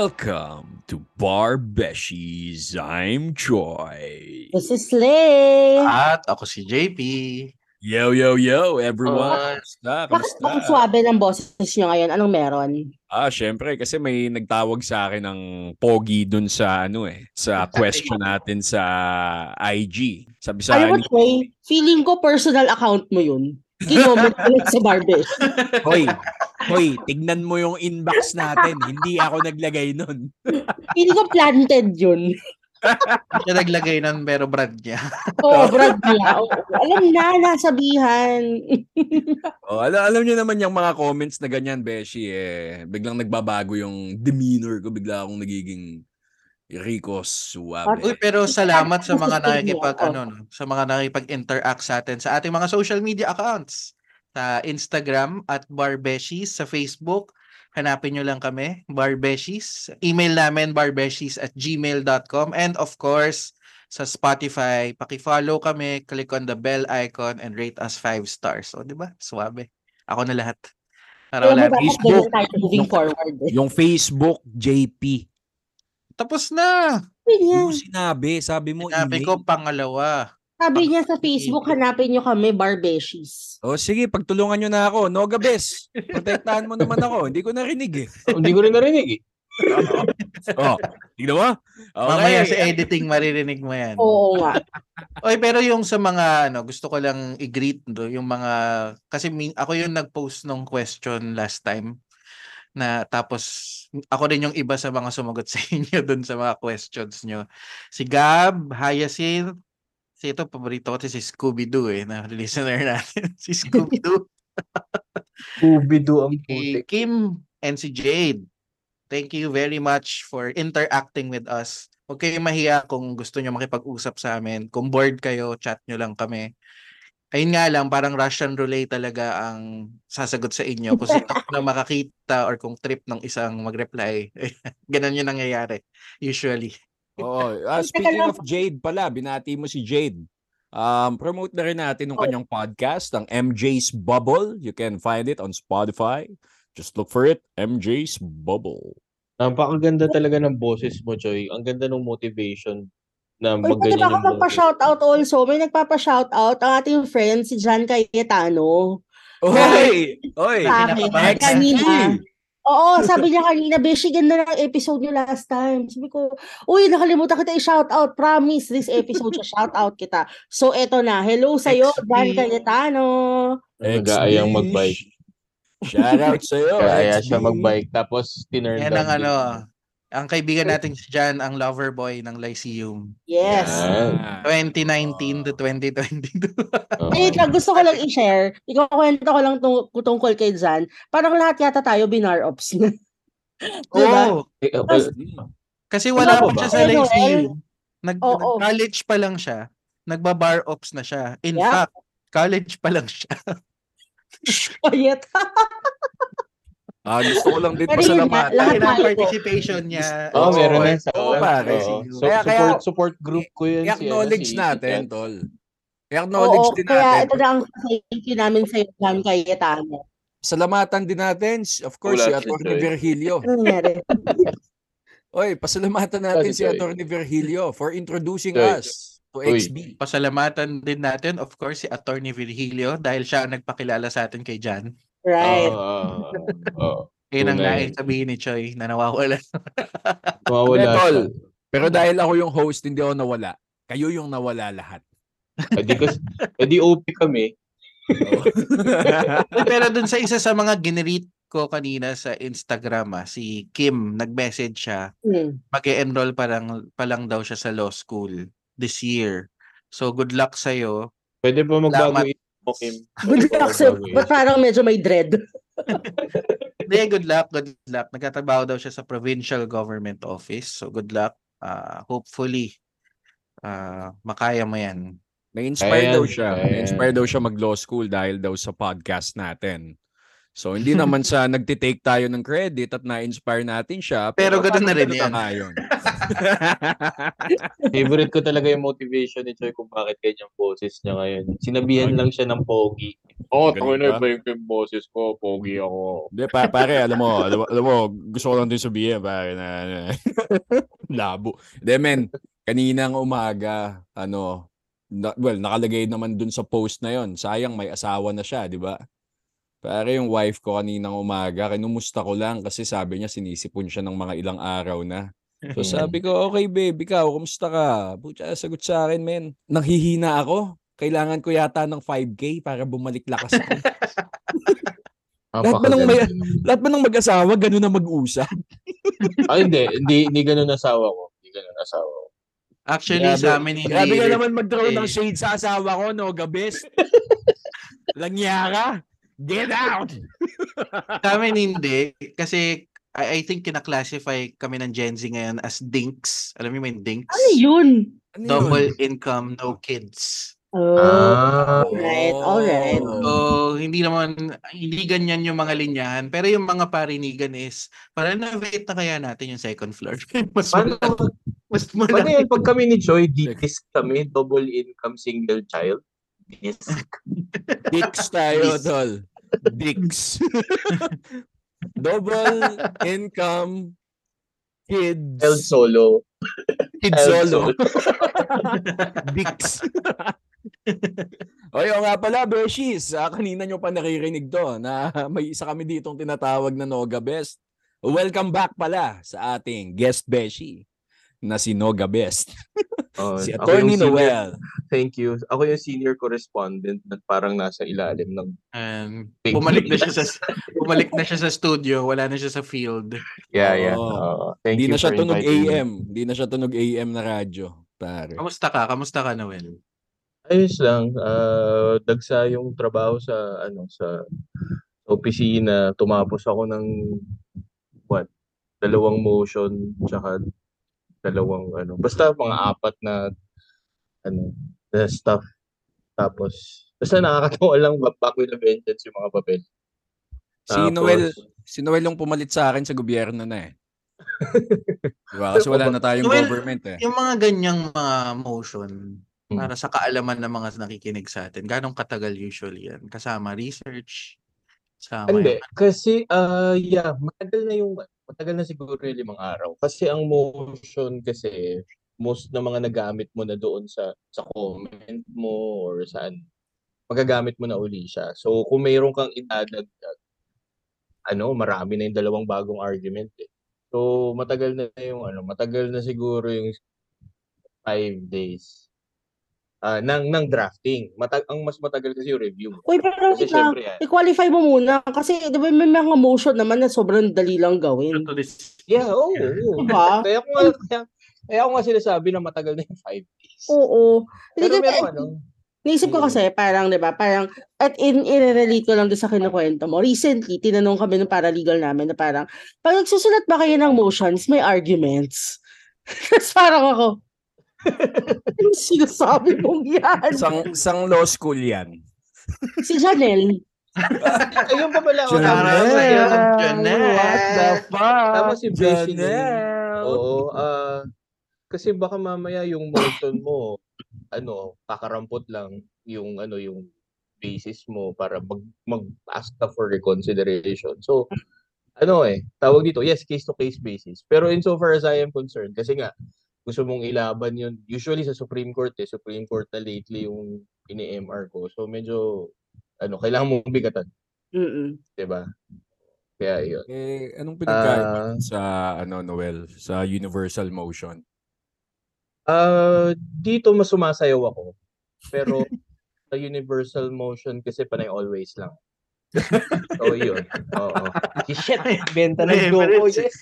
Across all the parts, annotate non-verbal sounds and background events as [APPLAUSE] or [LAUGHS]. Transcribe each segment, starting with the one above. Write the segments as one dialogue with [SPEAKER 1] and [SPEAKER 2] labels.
[SPEAKER 1] Welcome to Bar Beshies. I'm Troy.
[SPEAKER 2] This is Slay.
[SPEAKER 3] At ako si JP.
[SPEAKER 1] Yo, yo, yo, everyone.
[SPEAKER 3] Uh,
[SPEAKER 1] Kamusta?
[SPEAKER 2] Bakit
[SPEAKER 1] Kamusta?
[SPEAKER 2] bakit swabe ng boses nyo ngayon? Anong meron?
[SPEAKER 1] Ah, syempre kasi may nagtawag sa akin ng pogi dun sa ano eh, sa [LAUGHS] question natin sa IG. Sabi sa
[SPEAKER 2] Alam mo,
[SPEAKER 1] akin,
[SPEAKER 2] Trey, feeling ko personal account mo yun. Lang sa Barbesh.
[SPEAKER 1] "Hoy, hoy, tignan mo yung inbox natin. Hindi ako naglagay nun."
[SPEAKER 2] Feeling ko planted yun.
[SPEAKER 3] Hindi siya naglagay ng pero brand niya.
[SPEAKER 2] Oo, brad niya. Oo, alam na, nasabihan.
[SPEAKER 1] Oh, alam, alam niyo naman yung mga comments na ganyan, Beshi, eh, biglang nagbabago yung demeanor ko, bigla akong nagiging Rico Suave.
[SPEAKER 3] Uy, pero salamat sa mga nakikipag
[SPEAKER 2] oh.
[SPEAKER 3] ano, no, sa mga nakikipag-interact sa atin sa ating mga social media accounts. Sa Instagram at Barbeshies, sa Facebook, hanapin nyo lang kami, Barbeshies. Email namin barbeshies at gmail.com and of course, sa Spotify, paki-follow kami, click on the bell icon and rate us 5 stars. O, di ba? Suwabe. Ako na lahat. Para wala.
[SPEAKER 1] Facebook.
[SPEAKER 2] moving
[SPEAKER 1] Yung-
[SPEAKER 2] forward. Eh.
[SPEAKER 1] Yung Facebook, JP.
[SPEAKER 3] Tapos na.
[SPEAKER 2] Niya,
[SPEAKER 1] Yung sinabi, sabi mo,
[SPEAKER 3] Sinabi
[SPEAKER 1] email.
[SPEAKER 3] ko pangalawa.
[SPEAKER 2] Sabi niya sa Facebook, hanapin nyo kami, Barbeshies.
[SPEAKER 1] O sige, pagtulungan nyo na ako. No, Gabes. Protektahan mo naman ako. Hindi ko narinig eh. [LAUGHS]
[SPEAKER 4] Hindi ko rin narinig eh. [LAUGHS]
[SPEAKER 1] oh, tignan mo. Okay.
[SPEAKER 3] Mamaya sa editing maririnig mo yan.
[SPEAKER 2] Oo nga. [LAUGHS]
[SPEAKER 3] Oy, pero yung sa mga ano, gusto ko lang i-greet do, yung mga kasi min, ako yung nag-post nung question last time na tapos ako din yung iba sa mga sumagot sa inyo dun sa mga questions nyo. Si Gab, Hyacinth, si ito paborito ko si Scooby-Doo eh, na listener [LAUGHS] natin. si Scooby-Doo, [LAUGHS]
[SPEAKER 4] Scooby-Doo ang
[SPEAKER 3] si
[SPEAKER 4] putik.
[SPEAKER 3] Kim, and si Jade. Thank you very much for interacting with us. Huwag kayong mahiya kung gusto nyo makipag-usap sa amin. Kung bored kayo, chat nyo lang kami. Ayun nga lang, parang Russian roulette talaga ang sasagot sa inyo. Kung sino [LAUGHS] na makakita or kung trip ng isang mag-reply. Ganun yung nangyayari. Usually.
[SPEAKER 1] Oo. Ah, speaking of Jade pala, binati mo si Jade. Um, promote na rin natin yung kanyang podcast, ang MJ's Bubble. You can find it on Spotify. Just look for it, MJ's Bubble.
[SPEAKER 4] Napakaganda talaga ng boses mo, Joy. Ang ganda ng motivation na
[SPEAKER 2] Uy, pwede
[SPEAKER 4] magganyan
[SPEAKER 2] ba ako
[SPEAKER 4] yung boses.
[SPEAKER 2] magpa-shoutout also? May nagpapa-shoutout ang ating friend, si John Cayetano.
[SPEAKER 1] Oy! Oy!
[SPEAKER 2] Sa akin, kanina. Oo, sabi niya kanina, Beshi, ganda ng episode niyo last time. Sabi ko, uy, nakalimutan kita i-shoutout. Promise, this episode siya, shoutout kita. So, eto na. Hello sa'yo. John Cayetano.
[SPEAKER 4] Nag-aayang mag-bike.
[SPEAKER 1] Shout out sa'yo.
[SPEAKER 4] Kaya siya mag-bike. Tapos, tinurn
[SPEAKER 3] Yan
[SPEAKER 4] down
[SPEAKER 3] ang ano, ang kaibigan natin si Jan, ang lover boy ng Lyceum.
[SPEAKER 2] Yes.
[SPEAKER 4] Yan.
[SPEAKER 1] Ah.
[SPEAKER 3] 2019 to 2022. [LAUGHS]
[SPEAKER 4] Oo.
[SPEAKER 2] Wait lang, gusto ko lang i-share. Ikakwento ko lang tung- tungkol kay Jan. Parang lahat yata tayo binar ops na. [LAUGHS] Diba?
[SPEAKER 4] Eh, uh, well,
[SPEAKER 3] Kasi wala
[SPEAKER 4] Ano
[SPEAKER 3] pa siya sa
[SPEAKER 2] Eh, Noel?
[SPEAKER 3] Lyceum. Nag,
[SPEAKER 2] Oo.
[SPEAKER 3] college pa lang siya. Nagba-bar ops na siya. In
[SPEAKER 2] Yeah.
[SPEAKER 3] fact, college pa lang siya. [LAUGHS]
[SPEAKER 2] Kayet.
[SPEAKER 1] Ah, gusto ko lang din pasalamatan.
[SPEAKER 2] lahat
[SPEAKER 3] Laki ng participation niya.
[SPEAKER 4] Oo, meron na sa
[SPEAKER 1] Oo, pare.
[SPEAKER 4] So,
[SPEAKER 1] Kaya- kaya-
[SPEAKER 4] support, support group ko yun. si, ano,
[SPEAKER 1] I-acknowledge
[SPEAKER 4] si
[SPEAKER 1] natin,
[SPEAKER 4] Ethan.
[SPEAKER 1] tol. I-acknowledge
[SPEAKER 2] Oo,
[SPEAKER 1] din
[SPEAKER 2] kaya
[SPEAKER 1] natin.
[SPEAKER 2] ito na ang thank you namin sa'yo, John Cayetano.
[SPEAKER 1] Salamatan din natin, of course, si
[SPEAKER 4] Wala si
[SPEAKER 1] Atty. Virgilio. [LAUGHS] Oy, pasalamatan natin
[SPEAKER 4] si
[SPEAKER 1] si. Atty. Virgilio for introducing
[SPEAKER 4] Joy.
[SPEAKER 1] us to
[SPEAKER 4] Uy.
[SPEAKER 1] XB.
[SPEAKER 3] Pasalamatan din natin, of course, si Attorney Virgilio dahil siya ang nagpakilala sa atin kay Jan.
[SPEAKER 2] Right.
[SPEAKER 4] Oo, oo, oo.
[SPEAKER 3] Yun ang nais sabihin ni Choi na nawawala. [LAUGHS]
[SPEAKER 4] Mawawala
[SPEAKER 1] Hindi, tol.
[SPEAKER 4] siya.
[SPEAKER 1] Pero dahil ako yung host, hindi ako nawala. Kayo yung nawala lahat.
[SPEAKER 4] Edi, kas, edi OP kami. [LAUGHS]
[SPEAKER 3] Pero dun sa isa sa mga generate ko kanina sa Instagram, ah, si Kim, nag-message siya,
[SPEAKER 2] Hmm.
[SPEAKER 3] mag enroll pa lang, pa lang daw siya sa law school this year. So good luck sa'yo.
[SPEAKER 4] Pwede pa magbago
[SPEAKER 3] Salamat.
[SPEAKER 4] Mo, Kim. [LAUGHS]
[SPEAKER 2] Good luck
[SPEAKER 4] magbago
[SPEAKER 2] Ba't parang medyo may dread? [LAUGHS]
[SPEAKER 3] Hindi, good luck, good luck. Nagtatrabaho daw siya sa provincial government office. So good luck. Ah, hopefully, ah, makaya mo yan.
[SPEAKER 1] Na-inspire daw siya.
[SPEAKER 4] ayan.
[SPEAKER 1] Na-inspire daw siya mag-law school dahil daw sa podcast natin. So, hindi naman sa nagtitake tayo ng credit at na-inspire natin siya.
[SPEAKER 3] Pero ganun na
[SPEAKER 1] parang
[SPEAKER 3] rin yan.
[SPEAKER 1] nga yun. [LAUGHS]
[SPEAKER 4] Favorite ko talaga yung motivation ni Choi kung bakit ganyan boses niya ngayon. Sinabihan lang siya ng pogi. Oo, oh, tangin na
[SPEAKER 1] ba?
[SPEAKER 4] ba yung boses ko? Pogi ako.
[SPEAKER 1] Hindi, pa, pare, alam mo, alam, mo- alam mo, gusto ko lang din sabihin, pare, na, na [LAUGHS] labo. Hindi, men, kaninang umaga, ano, na, well, nakalagay naman dun sa post na yon Sayang, may asawa na siya, di ba? Pare, yung wife ko kaninang umaga, kinumusta ko lang kasi sabi niya sinisipon siya ng mga ilang araw na. So sabi ko, okay babe, ikaw, kumusta ka? Pucha, sagot sa akin, men. Nanghihina ako. Kailangan ko yata ng 5K para bumalik lakas ako. [LAUGHS] Lahat ba ng may- Lahat ba ng mag-asawa, ganun na mag-usap?
[SPEAKER 4] Ay, hindi. Hindi, hindi ganun asawa ko. Hindi ganun asawa ko.
[SPEAKER 3] Actually, sa amin hindi.
[SPEAKER 1] Grabe ka naman mag-throw ng
[SPEAKER 3] eh.
[SPEAKER 1] shade sa asawa ko, no? Gabes. [LAUGHS] Langya ka. Get out! [LAUGHS]
[SPEAKER 3] Sa amin hindi. Kasi I, I think kina-classify kami ng Gen Z ngayon as dinks. Alam niyo yung dinks?
[SPEAKER 2] Ano yun?
[SPEAKER 1] Ano yun?
[SPEAKER 3] Double income, no kids.
[SPEAKER 2] Oh,
[SPEAKER 4] Ah.
[SPEAKER 2] alright, alright.
[SPEAKER 1] Oh.
[SPEAKER 3] So, hindi naman, hindi ganyan yung mga linyahan. Pero yung mga parinigan is, para na-rate na kaya natin yung second floor. [LAUGHS] mas
[SPEAKER 4] Paano,
[SPEAKER 3] malaki. Mas
[SPEAKER 4] paano
[SPEAKER 3] malaki.
[SPEAKER 4] yan? Pag kami ni Choi, disc kami, double income single child. Disc. [LAUGHS]
[SPEAKER 1] Dicks tayo,
[SPEAKER 3] Please.
[SPEAKER 1] tol. Dicks. [LAUGHS] Double income kids.
[SPEAKER 4] El solo.
[SPEAKER 1] Kids
[SPEAKER 4] El
[SPEAKER 1] solo.
[SPEAKER 4] solo. [LAUGHS]
[SPEAKER 1] Dicks. o yun nga pala, Beshies. Ah, kanina nyo pa naririnig to na may isa kami ditong tinatawag na Noga Best. Welcome back pala sa ating guest Beshi na si Noga Best.
[SPEAKER 4] Oh, [LAUGHS]
[SPEAKER 1] Si Attorney
[SPEAKER 4] senior-
[SPEAKER 1] Noel.
[SPEAKER 4] Thank you. Ako yung senior correspondent na parang nasa ilalim ng
[SPEAKER 3] And
[SPEAKER 4] Big
[SPEAKER 3] bumalik na siya sa [LAUGHS] bumalik na siya sa studio, wala na siya sa field.
[SPEAKER 4] Yeah, yeah.
[SPEAKER 1] Oo.
[SPEAKER 4] Oo. thank
[SPEAKER 1] Hindi
[SPEAKER 4] you
[SPEAKER 1] na siya tunog. AM. Hindi na siya tunog AM na radyo. Pare.
[SPEAKER 3] Kamusta ka? Kamusta ka, Noel?
[SPEAKER 4] Ayos lang. ah, dagsa yung trabaho sa ano sa opisina. Tumapos ako ng what? Dalawang motion tsaka dalawang ano. Basta mga apat na ano na stuff. Tapos basta nakakatawa lang ba- back with a vengeance yung mga papel.
[SPEAKER 1] Si
[SPEAKER 4] Tapos,
[SPEAKER 1] Noel, si Noel yung pumalit sa akin sa gobyerno na eh. [LAUGHS] diba? Kasi wala na tayong
[SPEAKER 3] Noel,
[SPEAKER 1] government eh.
[SPEAKER 3] Yung mga ganyang mga motion,
[SPEAKER 4] Hmm.
[SPEAKER 3] para sa kaalaman ng mga nakikinig sa atin, ganong katagal usually yan? Kasama research? Kasama
[SPEAKER 4] Hindi, kasi ah yeah, matagal na yung matagal na siguro yung limang araw. Kasi ang motion kasi most ng mga nagamit mo na doon sa sa comment mo or saan magagamit mo na uli siya. So kung mayroon kang idadagdag ano, marami na yung dalawang bagong argument eh. So matagal na yung ano, matagal na siguro yung five days ah ng ng drafting. Matag ang mas matagal kasi yung review.
[SPEAKER 2] Uy, pero
[SPEAKER 4] Kasi
[SPEAKER 2] lang.
[SPEAKER 4] syempre yan.
[SPEAKER 2] I-qualify mo muna. Kasi di ba may mga motion naman na sobrang dali lang gawin.
[SPEAKER 4] Yeah, oo. oo.
[SPEAKER 2] Diba?
[SPEAKER 4] Kaya ko nga, kaya, kaya ko nga sinasabi na matagal na yung five days.
[SPEAKER 2] Oo. Hindi
[SPEAKER 4] Pero
[SPEAKER 2] ka-
[SPEAKER 4] meron ano,
[SPEAKER 2] Naisip ko
[SPEAKER 4] Mm.
[SPEAKER 2] kasi, parang, di ba, parang, at in, i-relate ko lang doon sa kinukwento mo. Recently, tinanong kami ng paralegal namin na parang, pag nagsusulat ba kayo ng motions, may arguments? [LAUGHS] Tapos parang ako, ano sinasabi mong yan?
[SPEAKER 1] Sang, sang law school yan.
[SPEAKER 2] Si Janelle.
[SPEAKER 4] ayun pa pala. oh,
[SPEAKER 1] Janelle!
[SPEAKER 3] Janelle!
[SPEAKER 1] What the fuck?
[SPEAKER 4] Tama si Beshi
[SPEAKER 1] Janelle!
[SPEAKER 4] Oo, ah, kasi baka mamaya yung motion mo, ano, kakarampot lang yung, ano, yung basis mo para mag, mag-ask ka for reconsideration. So, ano eh, tawag dito, yes, case-to-case basis. Pero insofar as I am concerned, kasi nga, gusto mong ilaban yun, usually sa Supreme Court eh, Supreme Court na lately yung ini-MR ko. So, medyo, ano, kailangan mong bigatan,
[SPEAKER 2] Mm-mm.
[SPEAKER 4] di ba? Kaya yun.
[SPEAKER 1] Eh, anong pinagkaiba
[SPEAKER 4] Ah.
[SPEAKER 1] sa, ano, Noel, sa universal motion?
[SPEAKER 4] Ah, dito mas sumasayaw ako. Pero [LAUGHS] sa universal motion kasi panay always lang. So yun. Oo. [LAUGHS] Shit, benta ng Joko.
[SPEAKER 3] Reference.
[SPEAKER 4] Yes.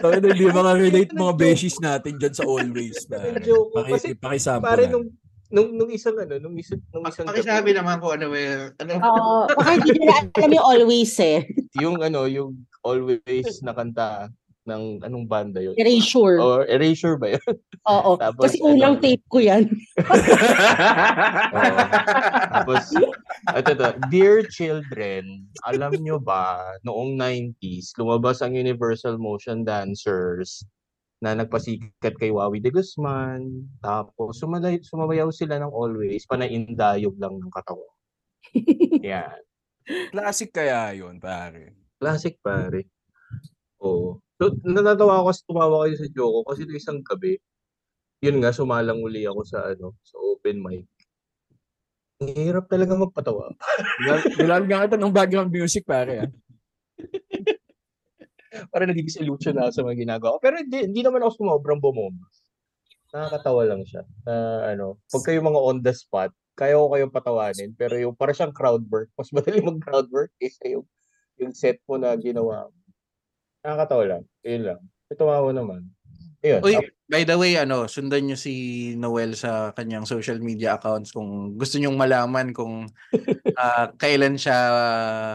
[SPEAKER 1] Tayo na, hindi mga relate mga beshies natin dyan sa always.
[SPEAKER 4] Joko.
[SPEAKER 1] Paki, pakisample
[SPEAKER 4] pare nung nung nung isang ano, nung isang nung isang
[SPEAKER 3] Pakisabi naman ko ano eh. Ano?
[SPEAKER 2] Oo. baka hindi nila alam yung always eh.
[SPEAKER 4] yung ano, yung always na kanta ng anong banda yun?
[SPEAKER 2] Erasure.
[SPEAKER 4] Or Erasure ba yun?
[SPEAKER 2] Oo. [LAUGHS]
[SPEAKER 4] Tapos,
[SPEAKER 2] Kasi unang
[SPEAKER 4] ano,
[SPEAKER 2] tape ko yan. [LAUGHS]
[SPEAKER 4] Oo. Tapos, ito to, Dear children, alam nyo ba, noong 90s, lumabas ang Universal Motion Dancers na nagpasikat kay Wawi de Guzman. Tapos sumalay, sumabayaw sila ng always, panaindayog lang ng katawan. [LAUGHS] Yan.
[SPEAKER 1] Classic kaya yun, pare.
[SPEAKER 4] Classic pare. Oo. So, natatawa ako kasi tumawa kayo sa joke ko kasi nung isang gabi, yun nga, sumalang uli ako sa ano, sa open mic. Ang hirap talaga magpatawa.
[SPEAKER 1] Bilal nga ito ng background music, pare. ah. [LAUGHS]
[SPEAKER 4] Parang nadidisillusion na ako sa mga ginagawa ko. Pero hindi, hindi naman ako sumobrang bumomba. Nakakatawa lang siya. Na ano, pag kayo mga on the spot, kaya ko kayong patawanin. Pero yung para siyang crowd work, mas madali mag crowd work kaysa yung, yung set mo na ginawa mo. Nakakatawa lang. Yun lang. Tumawa naman. Ayun.
[SPEAKER 3] Uy, by the way, ano, sundan nyo si Noel sa kanyang social media accounts kung gusto nyong malaman kung [LAUGHS] ah, kailan siya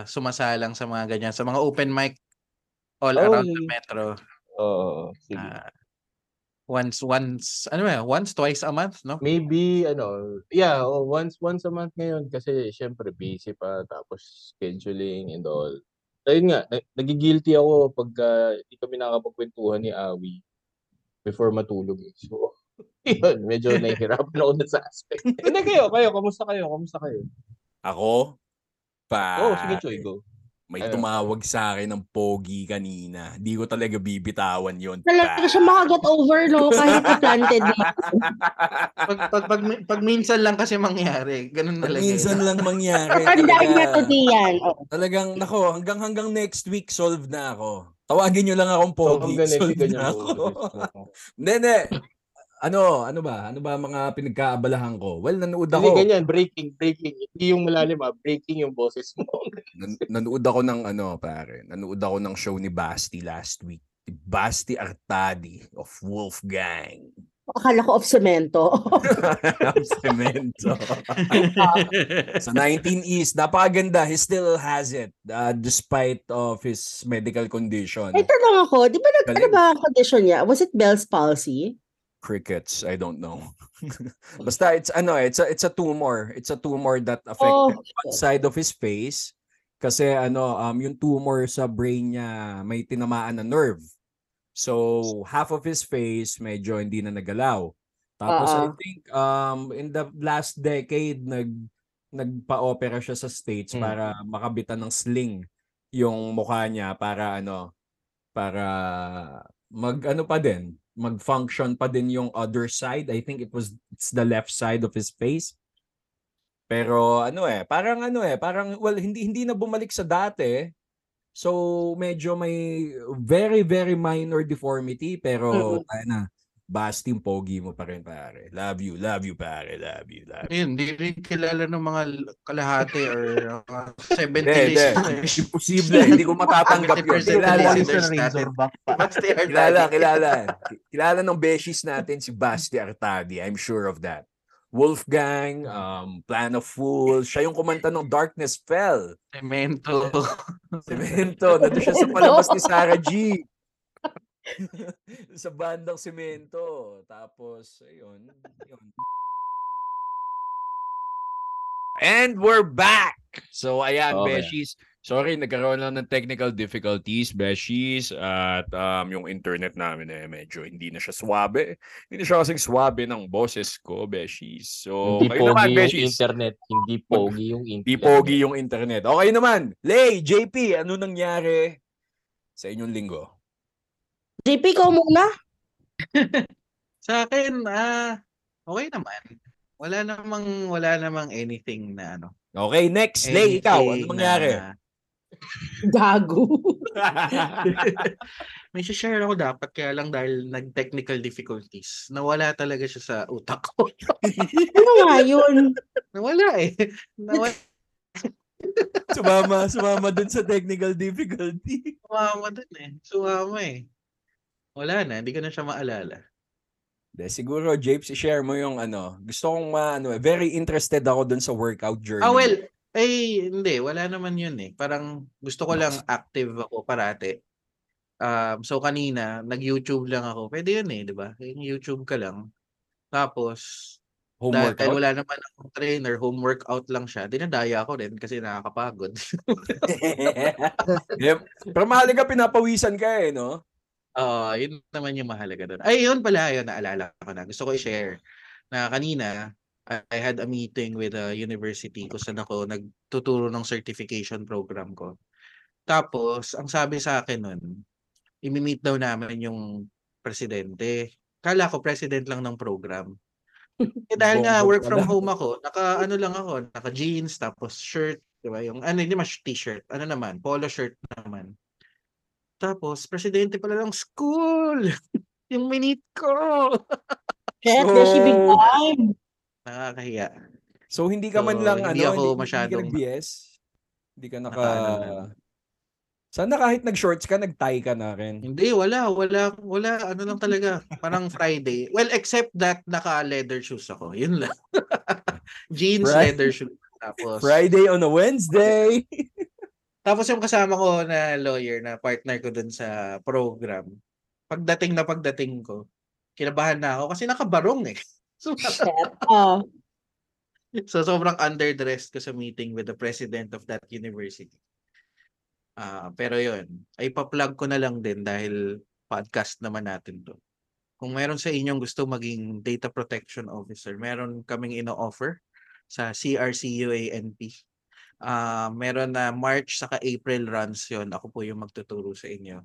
[SPEAKER 3] sumasalang sa mga ganyan, sa mga open mic all
[SPEAKER 4] Oh,
[SPEAKER 3] around the metro.
[SPEAKER 4] Oo. sige.
[SPEAKER 3] Ah, once, once, ano ba, once, twice a month, no?
[SPEAKER 4] Maybe, ano, yeah, oh, once once a month ngayon kasi syempre busy pa, tapos scheduling and all. Ayun nga, na- nagigilty ako pagka hindi kami nakakapagkwentuhan ni Awi before matulog. eh. So, [LAUGHS] yun, medyo nahihirapan ako dun sa aspect. Hindi kayo, kayo, kamusta kayo? Kamusta kayo?
[SPEAKER 1] Ako, pa,
[SPEAKER 4] Oo, oh, sige, Choy, go.
[SPEAKER 1] May
[SPEAKER 4] Ano?
[SPEAKER 1] tumawag sa akin ng pogi kanina. Di ko talaga bibitawan yun.
[SPEAKER 2] Talaga siya makaget over, no? Kahit [LAUGHS] na-planted mo.
[SPEAKER 3] Pag, pag, pag, pag minsan lang kasi mangyari, ganun
[SPEAKER 1] Pag
[SPEAKER 3] talaga.
[SPEAKER 1] minsan
[SPEAKER 3] eh.
[SPEAKER 1] lang mangyari.
[SPEAKER 2] Tandaan niya
[SPEAKER 1] talaga.
[SPEAKER 2] today yan. Oh.
[SPEAKER 1] Talagang, nako, hanggang hanggang next week, solve na ako. Tawagin nyo lang akong
[SPEAKER 4] So,
[SPEAKER 1] pogi.
[SPEAKER 4] hanggang next
[SPEAKER 1] solve na ako. Hindi, [LAUGHS] hindi. Ano, ano ba? Ano ba mga pinagkaabalahan ko? Well, nanood
[SPEAKER 4] Hindi,
[SPEAKER 1] ako.
[SPEAKER 4] ganyan, breaking, breaking. Hindi yung malalim ah, breaking yung boses mo. [LAUGHS]
[SPEAKER 1] Nan- nanood ako ng ano, pare. Nanood ako ng show ni Basti last week. Si Basti Artadi of Wolfgang.
[SPEAKER 2] Akala ko of cemento. [LAUGHS]
[SPEAKER 1] Ng Cemento. [LAUGHS] sa 19 East, napakaganda. He still has it uh, despite of his medical condition.
[SPEAKER 2] May tanong ako, di ba nag, ano ba ang condition niya? Was it Bell's palsy?
[SPEAKER 1] Crickets, I don't know. [LAUGHS] Basta it's ano, it's a it's a tumor. It's a tumor that
[SPEAKER 2] Oh,
[SPEAKER 1] affected one side of his face kasi ano, um yung tumor sa brain niya may tinamaan na nerve. So half of his face medyo hindi na nagalaw. Tapos I
[SPEAKER 2] Oo.
[SPEAKER 1] think um in the last decade nag nagpa-opera siya sa States
[SPEAKER 4] Hmm.
[SPEAKER 1] para makabitan ng sling yung mukha niya para ano para mag ano pa din mag-function pa din yung other side. I think it was it's the left side of his face. Pero ano eh, parang ano eh, parang well hindi hindi na bumalik sa dati. So medyo may very very minor deformity pero
[SPEAKER 2] Mm.
[SPEAKER 1] tayo na Basti yung pogi mo pa rin pare. Love you, love you pare, love you, love you.
[SPEAKER 3] Ayun, hindi rin kilala ng mga kalahati or uh, [LAUGHS] 70
[SPEAKER 1] Hindi, hindi.
[SPEAKER 3] listeners.
[SPEAKER 1] Imposible, hindi ko matatanggap yun.
[SPEAKER 3] 70%
[SPEAKER 1] Kilala, kilala, kilala. Kilala ng beshies natin si Basti Artadi. I'm sure of that. Wolfgang, um, Plan of Fools, siya yung kumanta ng Darkness Fell.
[SPEAKER 3] Cemento.
[SPEAKER 1] Semento, nandun siya sa palabas ni Sarah G. [LAUGHS] sa bandang semento. Tapos, ayun. yun. And we're back! So, ayan,
[SPEAKER 4] Okay.
[SPEAKER 1] Beshies. Sorry, nagkaroon lang ng technical difficulties, Beshies. At um, yung internet namin eh, medyo hindi na siya swabe. Hindi na siya kasing swabe ng boses ko, Beshies. So,
[SPEAKER 4] hindi
[SPEAKER 1] kayo
[SPEAKER 4] pogi
[SPEAKER 1] naman,
[SPEAKER 4] yung
[SPEAKER 1] Beshies.
[SPEAKER 4] internet. Hindi pogi yung internet.
[SPEAKER 1] Di pogi yung internet. Okay naman. Lay, JP, ano nangyari sa inyong linggo?
[SPEAKER 2] JP, ko muna. [LAUGHS]
[SPEAKER 3] Sa akin, ah, okay naman. Wala namang, wala namang anything na ano.
[SPEAKER 1] Okay, next. Lay, ikaw, ano nangyari?
[SPEAKER 3] na- [LAUGHS]
[SPEAKER 2] Gago. [LAUGHS]
[SPEAKER 3] May share ako dapat kaya lang dahil nag-technical difficulties. Nawala talaga siya sa utak ko.
[SPEAKER 2] Ano nga yun?
[SPEAKER 3] Nawala eh. Nawala.
[SPEAKER 1] sumama, sumama dun sa technical difficulty.
[SPEAKER 3] Sumama dun eh. Sumama eh. Wala na, hindi ko na siya maalala.
[SPEAKER 1] De, siguro, Japes, i-share mo yung ano. Gusto kong ma, ano, eh, very interested ako dun sa workout journey.
[SPEAKER 3] Ah, well, eh, hindi. Wala naman yun eh. Parang gusto ko lang active ako parate. Um, so kanina, nag-YouTube lang ako. Pwede yun eh, di ba? Yung YouTube ka lang. Tapos,
[SPEAKER 1] home
[SPEAKER 3] dahil,
[SPEAKER 1] workout.
[SPEAKER 3] wala naman akong trainer, home workout lang siya. Dinadaya ako din kasi nakakapagod. [LAUGHS]
[SPEAKER 1] yeah. Pero mahalaga pinapawisan ka eh, no?
[SPEAKER 3] Oo, yun naman yung mahalaga doon. Ay, yun pala, yun, naalala ko na. Gusto ko i-share na kanina, I had a meeting with a university kung saan ako nagtuturo ng certification program ko. Tapos, ang sabi sa akin nun, imi-meet daw namin yung presidente. Kala ko president lang ng program. Eh dahil nga work from home ako, naka ano lang ako, naka jeans tapos shirt, 'di ba? Yung ano hindi mas t-shirt, ano naman, polo shirt naman. Tapos presidente pala ng school. [LAUGHS] yung minute ko.
[SPEAKER 2] Shit, there's a big
[SPEAKER 1] So-
[SPEAKER 2] time.
[SPEAKER 3] Nakakahiya.
[SPEAKER 1] So hindi ka man
[SPEAKER 3] So,
[SPEAKER 1] lang
[SPEAKER 3] hindi
[SPEAKER 1] ano,
[SPEAKER 3] ako
[SPEAKER 1] hindi, hindi
[SPEAKER 3] masyadong-
[SPEAKER 1] ka nag-BS? Hindi ka naka...
[SPEAKER 3] Naka-.
[SPEAKER 1] Sana kahit nag-shorts ka, nag-tie ka na rin.
[SPEAKER 3] Hindi, wala, wala, wala, ano lang talaga, parang Friday. Well, except that naka-leather shoes ako, yun lang. [LAUGHS] Jeans,
[SPEAKER 1] Right.
[SPEAKER 3] leather shoes. Tapos,
[SPEAKER 1] Friday on a Wednesday! [LAUGHS]
[SPEAKER 3] Tapos yung kasama ko na lawyer na partner ko dun sa program, pagdating na pagdating ko, kinabahan na ako kasi nakabarong eh. [LAUGHS] So.
[SPEAKER 2] Oh.
[SPEAKER 3] so sobrang underdressed ko sa meeting with the president of that university. Ah, pero yun, ay pa-plug ko na lang din dahil podcast naman natin to. Kung meron sa inyong gusto maging data protection officer, meron kaming ino-offer sa CRCUANP. Ah, meron na March saka April runs yon. Ako po yung magtuturo sa inyo.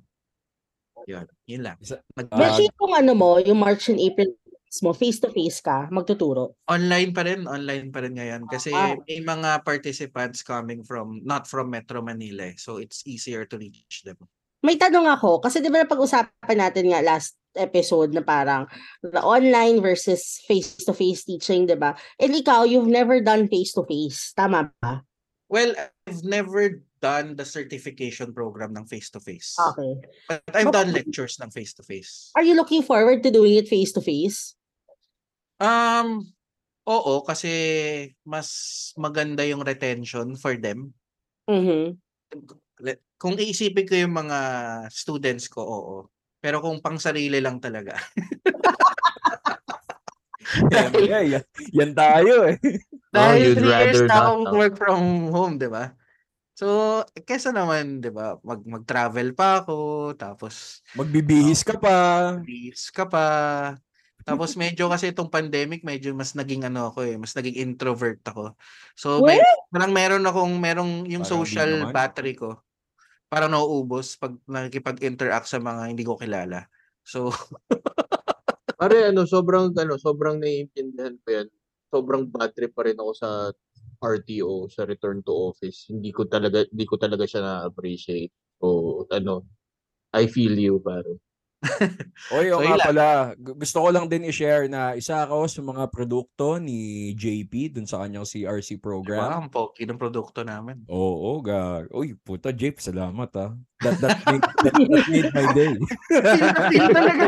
[SPEAKER 3] Yun, yun lang.
[SPEAKER 1] Isa-
[SPEAKER 3] Nag-
[SPEAKER 1] Ah,
[SPEAKER 2] Beshi, yung ano mo, yung March and April mo, face-to-face ka, magtuturo.
[SPEAKER 3] online pa rin, online pa rin ngayon kasi
[SPEAKER 2] Ah.
[SPEAKER 3] may mga participants coming from not from Metro Manila, eh. so it's easier to reach them.
[SPEAKER 2] May tanong ako, kasi di ba napag-usapan natin nga last episode na parang the online versus face-to-face teaching, di ba? And ikaw, you've never done face-to-face. Tama ba?
[SPEAKER 3] Well, I've never done the certification program ng face-to-face.
[SPEAKER 2] Okay.
[SPEAKER 3] But I've done lectures ng face-to-face.
[SPEAKER 2] Are you looking forward to doing it face-to-face?
[SPEAKER 3] Um, oo, kasi mas maganda yung retention for them.
[SPEAKER 2] Mhm.
[SPEAKER 3] Le- Kung iisipin ko yung mga students ko, oo. Pero kung pang sarili lang talaga. [LAUGHS]
[SPEAKER 1] yeah, yan, yan tayo eh. [LAUGHS]
[SPEAKER 3] Dahil
[SPEAKER 4] you'd
[SPEAKER 3] three years na akong
[SPEAKER 4] no?
[SPEAKER 3] work from home, di ba? So, kesa naman, di ba, mag, mag-travel pa ako, tapos
[SPEAKER 1] Magbibihis ka pa.
[SPEAKER 3] Please ka pa. Tapos medyo kasi itong pandemic, medyo mas naging ano ako eh, mas naging introvert ako. So may, parang meron akong merong yung
[SPEAKER 1] Parang
[SPEAKER 3] social battery ko. Parang nauubos pag nakikipag-interact sa mga hindi ko kilala. So [LAUGHS]
[SPEAKER 4] Pare, ano, sobrang, ano, sobrang naiintindihan ko yan. Sobrang bad trip pa rin ako sa RTO, sa return to office. Hindi ko talaga, hindi ko talaga siya na-appreciate. O, ano, I feel you, pare. [LAUGHS]
[SPEAKER 1] Oy, o
[SPEAKER 3] So,
[SPEAKER 1] nga pala, gu- gusto ko lang din i-share na isa ako sa mga produkto ni JP dun sa kanyang CRC
[SPEAKER 3] wow,
[SPEAKER 1] program.
[SPEAKER 3] ang pogi ng produkto namin.
[SPEAKER 1] Oo, gag. Uy, puta, JP, salamat ah. That, that, made, that, that made my day. [LAUGHS] [LAUGHS]
[SPEAKER 3] Feel talaga.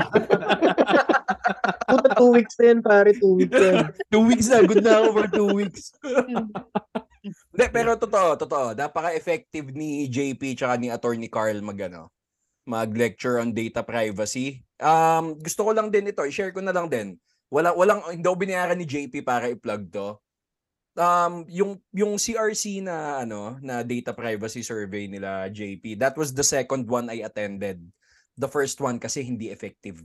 [SPEAKER 4] Two weeks na yan, pare. Two weeks na [LAUGHS]
[SPEAKER 1] two weeks na. Good na ako for two weeks. [LAUGHS] Hindi, pero totoo, totoo. Napaka-effective ni JP tsaka ni Attorney Carl mag, ano, mag-lecture on data privacy. Um, gusto ko lang din ito, i-share ko na lang din. Wala, walang, hindi ako binayaran ni JP para i-plug to. Um, yung, yung CRC na, ano, na data privacy survey nila, JP, that was the second one I attended. The first one kasi hindi effective,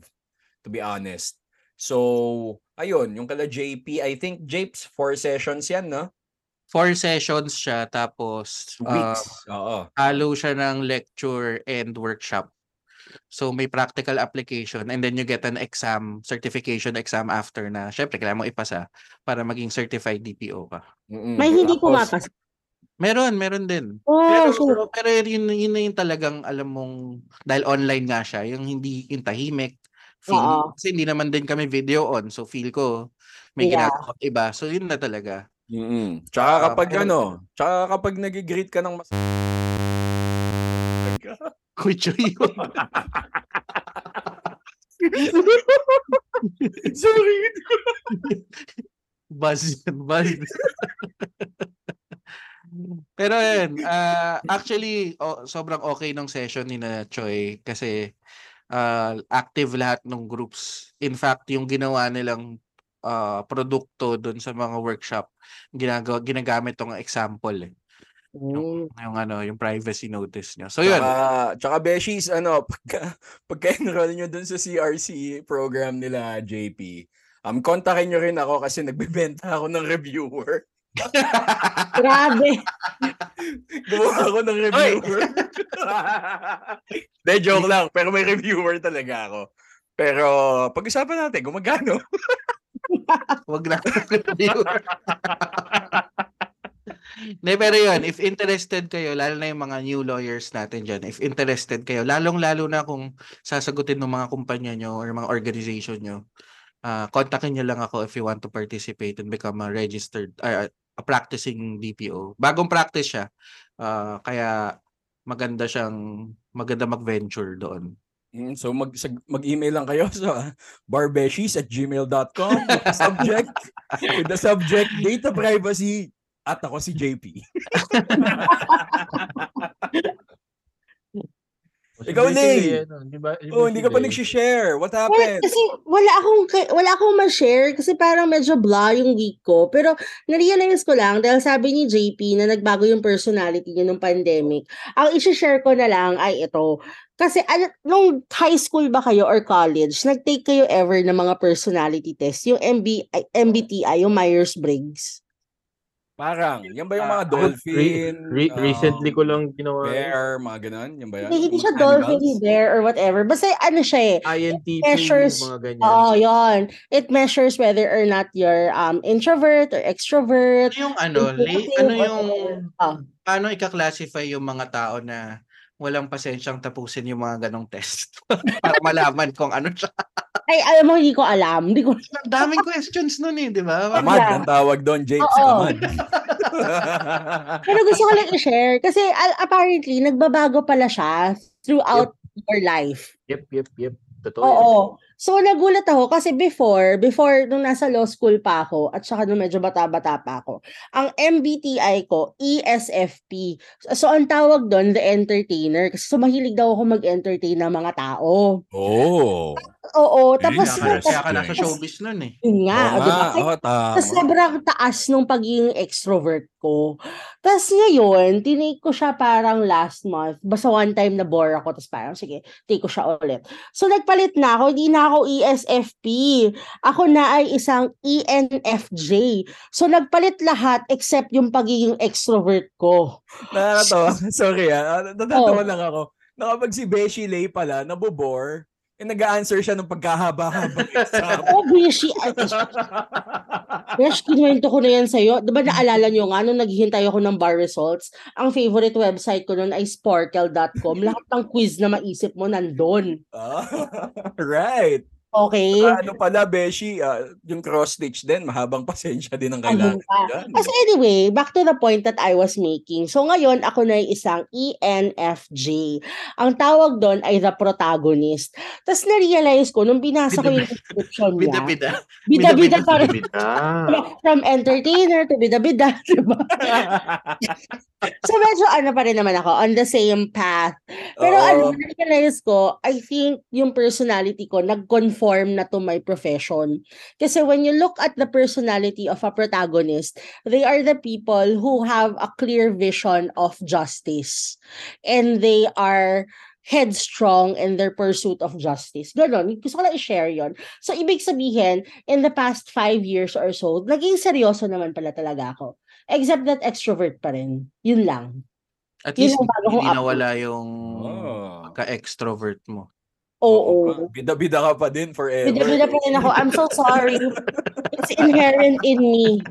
[SPEAKER 1] to be honest. So, ayun, yung kala JP, I think Japes, four sessions yan, no?
[SPEAKER 3] Four sessions siya tapos
[SPEAKER 1] Two
[SPEAKER 3] uh,
[SPEAKER 1] weeks. Oo.
[SPEAKER 3] halo siya ng lecture and workshop. So may practical application and then you get an exam, certification exam after na. Syempre kailangan mo ipasa para maging certified DPO ka.
[SPEAKER 1] Mm-mm.
[SPEAKER 2] May hindi
[SPEAKER 1] Tapos,
[SPEAKER 2] pumapas.
[SPEAKER 3] Meron, meron din.
[SPEAKER 2] Oh,
[SPEAKER 3] Pero,
[SPEAKER 2] sure.
[SPEAKER 3] pero yun, yun na yung talagang alam mong dahil online nga siya, yung hindi yung tahimik. Feel,
[SPEAKER 2] Oo.
[SPEAKER 3] kasi hindi naman din kami video on. So feel ko may
[SPEAKER 2] Yeah.
[SPEAKER 3] ginagawa iba. So yun na talaga.
[SPEAKER 1] Mm-mm. Tsaka
[SPEAKER 3] Ah,
[SPEAKER 1] kapag
[SPEAKER 3] pero-
[SPEAKER 1] ano, tsaka kapag nag-greet ka ng mas... [LAUGHS]
[SPEAKER 3] Kuchoy yun. [LAUGHS]
[SPEAKER 1] Sorry.
[SPEAKER 3] Buzz buzz. Pero yun, ah, actually, o- sobrang okay nung session ni na Choi kasi ah, active lahat ng groups. In fact, yung ginawa nilang ah, produkto doon sa mga workshop, ginagawa, ginagamit tong example. Eh.
[SPEAKER 2] Mm.
[SPEAKER 3] Yung ano, yung privacy notice nyo. So yun.
[SPEAKER 1] Tsaka, tsaka Beshies, ano, [LAUGHS] pagka, pagka-enroll nyo dun sa CRC program nila, JP, um, kontakin nyo rin ako kasi nagbebenta ako ng reviewer. [LAUGHS]
[SPEAKER 2] Grabe.
[SPEAKER 1] Gumawa ako ng reviewer. [LAUGHS] De, joke lang. Pero may reviewer talaga ako. Pero pag-usapan natin, gumagano. [LAUGHS]
[SPEAKER 3] Wag na. Hindi, pero yun, if interested kayo, lalo na yung mga new lawyers natin dyan, if interested kayo, lalong-lalo na kung sasagutin ng mga kumpanya nyo or mga organization nyo, uh, kontakin nyo lang ako if you want to participate and become a registered, uh, a practicing DPO. Bagong practice siya. Uh, kaya maganda siyang, maganda mag-venture doon.
[SPEAKER 1] Mm, So mag sag- mag-email lang kayo [LAUGHS] sa barbeshies at gmail.com with the subject [LAUGHS] with the subject data privacy at ako si JP. [LAUGHS] Ikaw, Lay.
[SPEAKER 4] Basically, ano, di ba, di ba
[SPEAKER 1] Oh, hindi ka pa
[SPEAKER 4] Lay?
[SPEAKER 1] nag-share. What
[SPEAKER 2] Well,
[SPEAKER 1] happened?
[SPEAKER 2] kasi wala akong wala akong ma-share kasi parang medyo blah yung week ko. Pero na-realize ko lang dahil sabi ni JP na nagbago yung personality niya nung pandemic. Ang i-share ko na lang ay ito. Kasi ano, nung high school ba kayo or college, nag-take kayo ever ng mga personality test? Yung MB, ay, MBTI, yung Myers-Briggs?
[SPEAKER 1] Parang, yan ba yung
[SPEAKER 3] Ah,
[SPEAKER 1] mga
[SPEAKER 4] Re-
[SPEAKER 1] dolphin?
[SPEAKER 4] re-
[SPEAKER 1] um,
[SPEAKER 4] recently ko lang ginawa. yun.
[SPEAKER 1] Bear, mga ganun? Yan ba yan?
[SPEAKER 2] Hindi, hindi siya dolphin, bear, or whatever. Basta ano siya eh.
[SPEAKER 4] INTP,
[SPEAKER 2] measures-
[SPEAKER 4] mga ganyan.
[SPEAKER 2] Oo, yon. It measures whether or not you're um introvert or extrovert.
[SPEAKER 3] Ano yung ano, lay, ano yung.
[SPEAKER 2] Ah.
[SPEAKER 3] paano ika-classify yung mga tao na walang pasensyang tapusin yung mga ganong test [LAUGHS] para malaman kung ano siya.
[SPEAKER 2] Ay, alam mo, hindi ko alam. Hindi ko
[SPEAKER 3] Ang daming questions nun eh, di ba?
[SPEAKER 1] Tamad, ang tawag doon, Jake.
[SPEAKER 2] Oo.
[SPEAKER 1] Tamad. [LAUGHS]
[SPEAKER 2] Pero gusto ko lang i-share kasi al- apparently nagbabago pala siya throughout your life.
[SPEAKER 4] Yep, yep, yep. Totoo.
[SPEAKER 2] Oo. So nagulat ako kasi before, before nung nasa law school pa ako at saka nung medyo bata-bata pa ako, ang MBTI ko ESFP. So ang tawag doon the entertainer kasi sumahilig daw ako mag-entertain ng mga tao.
[SPEAKER 1] oh.
[SPEAKER 2] Oo,
[SPEAKER 1] Eh,
[SPEAKER 2] tapos
[SPEAKER 3] Kaya ka, kaya ka nasa showbiz nun eh.
[SPEAKER 2] yun nga,
[SPEAKER 1] Oo
[SPEAKER 2] o, diba?
[SPEAKER 1] tama.
[SPEAKER 2] Tapos sobrang taas nung pagiging extrovert ko. Tapos ngayon, tinake ko siya parang last month. Basta one time na bore ako. Tapos parang, sige, take ko siya ulit. So nagpalit na ako. Hindi na ako E ESFP. Ako na ay isang ENFJ. So nagpalit lahat except yung pagiging extrovert ko.
[SPEAKER 1] Nakakatawa. [LAUGHS] Sorry ah. Natatawa
[SPEAKER 2] Oo.
[SPEAKER 1] lang ako. Na kapag si Beshi Lay pala, nabobore, eh, nag-answer siya ng pagkahaba-haba. exam. [LAUGHS]
[SPEAKER 2] Oh, Bishi. Ay, Besh, kinuwento ko na yan sa'yo. Diba naalala nyo nga, nung naghihintay ako ng bar results, ang favorite website ko noon ay sparkle.com. Lahat ng quiz na maisip mo nandun.
[SPEAKER 1] Ah, [LAUGHS] right.
[SPEAKER 2] Okay?
[SPEAKER 1] Ah, ano pala, Beshi, ah, yung cross-stitch din, mahabang pasensya din ang
[SPEAKER 2] Ayun
[SPEAKER 1] kailangan.
[SPEAKER 2] pa.
[SPEAKER 1] Yan.
[SPEAKER 2] As anyway, back to the point that I was making. So ngayon, ako na ay isang ENFJ. Ang tawag doon ay the protagonist. Tapos na-realize ko, nung binasa ko yung description niya,
[SPEAKER 3] Bida-bida.
[SPEAKER 2] bida-bida pa [LAUGHS] rin. From entertainer to bida-bida. [LAUGHS] Diba? [LAUGHS] So medyo ano pa rin naman ako, on the same path. Pero
[SPEAKER 1] Oo.
[SPEAKER 2] ano, na-realize ko, I think yung personality ko nag-conform na to my profession. Kasi when you look at the personality of a protagonist, they are the people who have a clear vision of justice. And they are headstrong in their pursuit of justice. Ganon. Gusto ko lang i-share yon. So, ibig sabihin, in the past five years or so, naging seryoso naman pala talaga ako. Except that extrovert pa rin. Yun lang.
[SPEAKER 3] At
[SPEAKER 2] Yun
[SPEAKER 3] least hindi nawala yung
[SPEAKER 1] Oh.
[SPEAKER 3] ka-extrovert mo.
[SPEAKER 2] Oo.
[SPEAKER 1] Bida-bida ka pa din forever.
[SPEAKER 2] Bida-bida pa rin ako. I'm so sorry. It's inherent in me.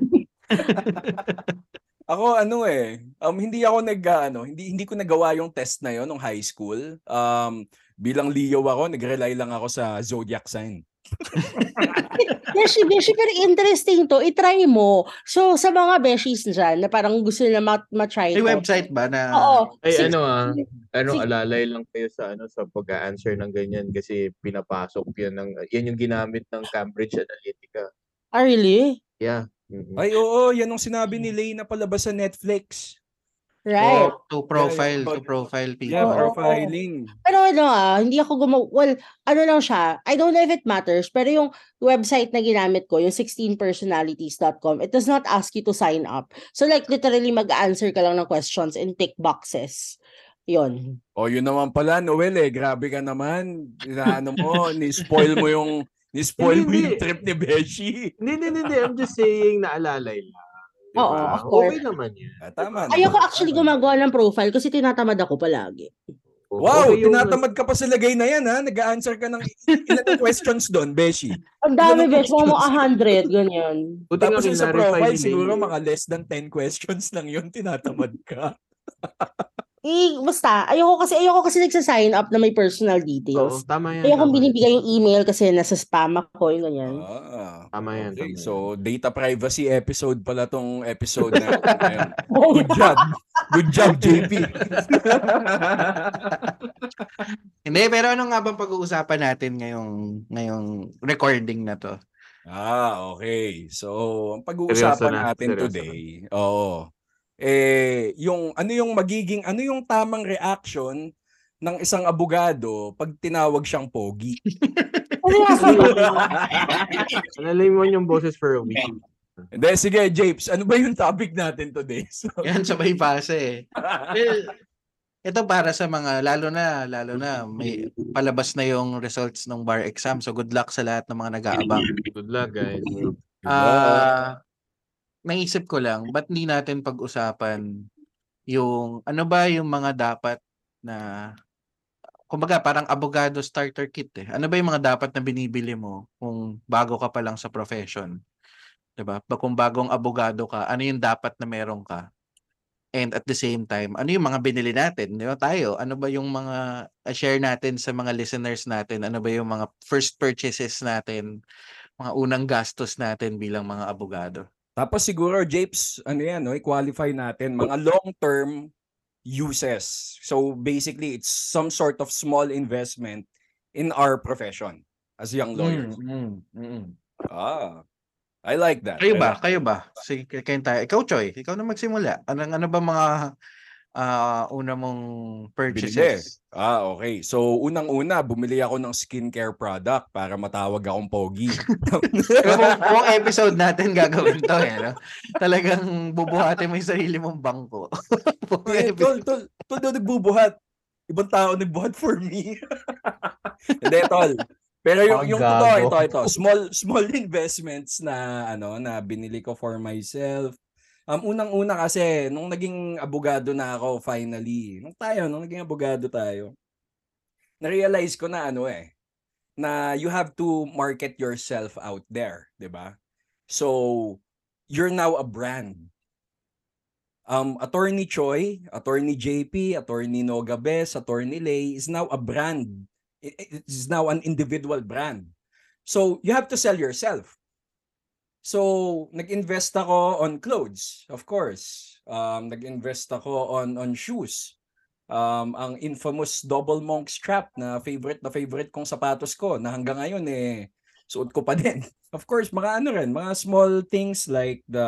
[SPEAKER 2] [LAUGHS]
[SPEAKER 1] Ako ano eh, um, hindi ako nag ano, hindi hindi ko nagawa yung test na yon nung high school. Um, bilang Leo ako, nag-rely lang ako sa zodiac sign. [LAUGHS]
[SPEAKER 2] Beshi, beshi, pero interesting to. I-try mo. So, sa mga beshies dyan, na parang gusto nila ma- ma-try
[SPEAKER 3] May
[SPEAKER 2] to.
[SPEAKER 3] website ba na
[SPEAKER 2] Oo.
[SPEAKER 4] Ay,
[SPEAKER 2] Six-
[SPEAKER 4] ano ah, ano,
[SPEAKER 2] Sige.
[SPEAKER 4] alalay lang kayo sa ano sa pag-answer ng ganyan kasi pinapasok yan ng yan yung ginamit ng Cambridge Analytica.
[SPEAKER 2] Ah, really?
[SPEAKER 4] Yeah. Mhm.
[SPEAKER 1] Ay oo, yan ang sinabi ni Lay na palabas sa Netflix.
[SPEAKER 2] Right.
[SPEAKER 3] Oh, to profile, to profile people.
[SPEAKER 1] Yeah, profiling.
[SPEAKER 2] Pero ano ah, hindi ako gumawa, well, ano lang siya, I don't know if it matters, pero yung website na ginamit ko, yung 16personalities.com, it does not ask you to sign up. So like literally mag-answer ka lang ng questions and tick boxes. Yun.
[SPEAKER 1] O yun naman pala, Noel eh. Grabe ka naman. Inaano mo, [LAUGHS] ni-spoil mo yung ni-spoil mo yung trip ni Beshi.
[SPEAKER 4] Hindi, hindi, hindi. I'm just saying naalalay lang. Di
[SPEAKER 2] Oo, of course.
[SPEAKER 4] Okay naman yan.
[SPEAKER 1] Ah, tama.
[SPEAKER 2] Ayoko
[SPEAKER 1] naman.
[SPEAKER 2] actually gumagawa ng profile kasi tinatamad ako palagi.
[SPEAKER 1] Wow,
[SPEAKER 4] Okay
[SPEAKER 1] tinatamad ka pa sa lagay na yan ha. Nag-answer ka ng ilang questions doon, Beshi.
[SPEAKER 2] Ang dami, besh, mga mo
[SPEAKER 1] questions.
[SPEAKER 2] 100, ganyan.
[SPEAKER 4] Buti
[SPEAKER 1] Tapos yung sa profile, siguro
[SPEAKER 4] May.
[SPEAKER 1] mga less than 10 questions lang yun, tinatamad ka. [LAUGHS]
[SPEAKER 2] Eh, basta, ayoko kasi, ayoko kasi nagsa-sign up na may personal
[SPEAKER 4] Oo,
[SPEAKER 2] details.
[SPEAKER 4] tama yan.
[SPEAKER 2] Ayoko
[SPEAKER 4] tama
[SPEAKER 2] binibigay yung email kasi nasa spam ako, yung ganyan.
[SPEAKER 1] Ah,
[SPEAKER 4] Tama yan,
[SPEAKER 1] okay.
[SPEAKER 4] tama yan.
[SPEAKER 1] So, data privacy episode pala tong episode na [LAUGHS] ngayon. [LAUGHS] Good job. Good job, JP. [LAUGHS]
[SPEAKER 3] Hindi, pero ano nga bang pag-uusapan natin ngayong ngayong recording na to?
[SPEAKER 1] Ah, okay. So, ang
[SPEAKER 4] Seryoso
[SPEAKER 1] pag-uusapan
[SPEAKER 4] na,
[SPEAKER 1] natin
[SPEAKER 4] seryoso
[SPEAKER 1] today, oo. Eh, yung ano yung magiging ano yung tamang reaction ng isang abogado pag tinawag siyang pogi. [LAUGHS]
[SPEAKER 2] Ano [LAUGHS]
[SPEAKER 4] mo yung boses for a week.
[SPEAKER 1] Hindi, sige, Japes, ano ba yung topic natin today? [LAUGHS] So,
[SPEAKER 3] Yan sabay pasa eh. Well, ito para sa mga lalo na lalo na may palabas na yung results ng bar exam. So good luck sa lahat ng mga nag-aabang.
[SPEAKER 4] Good luck, guys.
[SPEAKER 3] Ah, naisip ko lang, ba't hindi natin pag-usapan yung ano ba yung mga dapat na kumbaga parang abogado starter kit eh. Ano ba yung mga dapat na binibili mo kung bago ka pa lang sa profession? 'Di ba? Kung bagong abogado ka, ano yung dapat na meron ka? And at the same time, ano yung mga binili natin? Di ba tayo? Ano ba yung mga uh, share natin sa mga listeners natin? Ano ba yung mga first purchases natin? Mga unang gastos natin bilang mga abogado?
[SPEAKER 1] Tapos siguro, Japes, ano yan, no, i-qualify natin, mga long-term uses. So basically, it's some sort of small investment in our profession as young lawyers.
[SPEAKER 3] Mm, mm, mm.
[SPEAKER 1] Ah, I like that.
[SPEAKER 3] Kayo ba? Kayo ba? Sige, kayo tayo. Ikaw, Choy. Ikaw na magsimula. Ano, ano ba mga ah, una mong purchases?
[SPEAKER 1] Ah, okay. So, unang-una, bumili ako ng skincare product para matawag akong pogi. [LAUGHS]
[SPEAKER 3] Buong episode natin gagawin to. Eh, no? Talagang bubuhatin mo yung sarili mong bangko. [LAUGHS]
[SPEAKER 1] Tol, tol, tol daw nagbubuhat. Ibang tao nagbuhat for me. [LAUGHS] Hindi, tol. Pero yung, yung totoo, ito, ito. Small, small investments na, ano, na binili ko for myself. Um, unang-una kasi, nung naging abogado na ako, finally, nung tayo, nung naging abogado tayo, na-realize ko na, ano eh, na you have to market yourself out there, 'di ba? So, you're now a brand. Um, Attorney Choi, Attorney JP, Attorney Nogabes, Attorney Lay is now a brand. It, is now an individual brand. So, you have to sell yourself. So, nag-invest ako on clothes, of course. Um, nag-invest ako on on shoes. Um, ang infamous double monk strap na favorite na favorite kong sapatos ko na hanggang ngayon eh suot ko pa [LAUGHS] din. Of course, mga ano rin, mga small things like the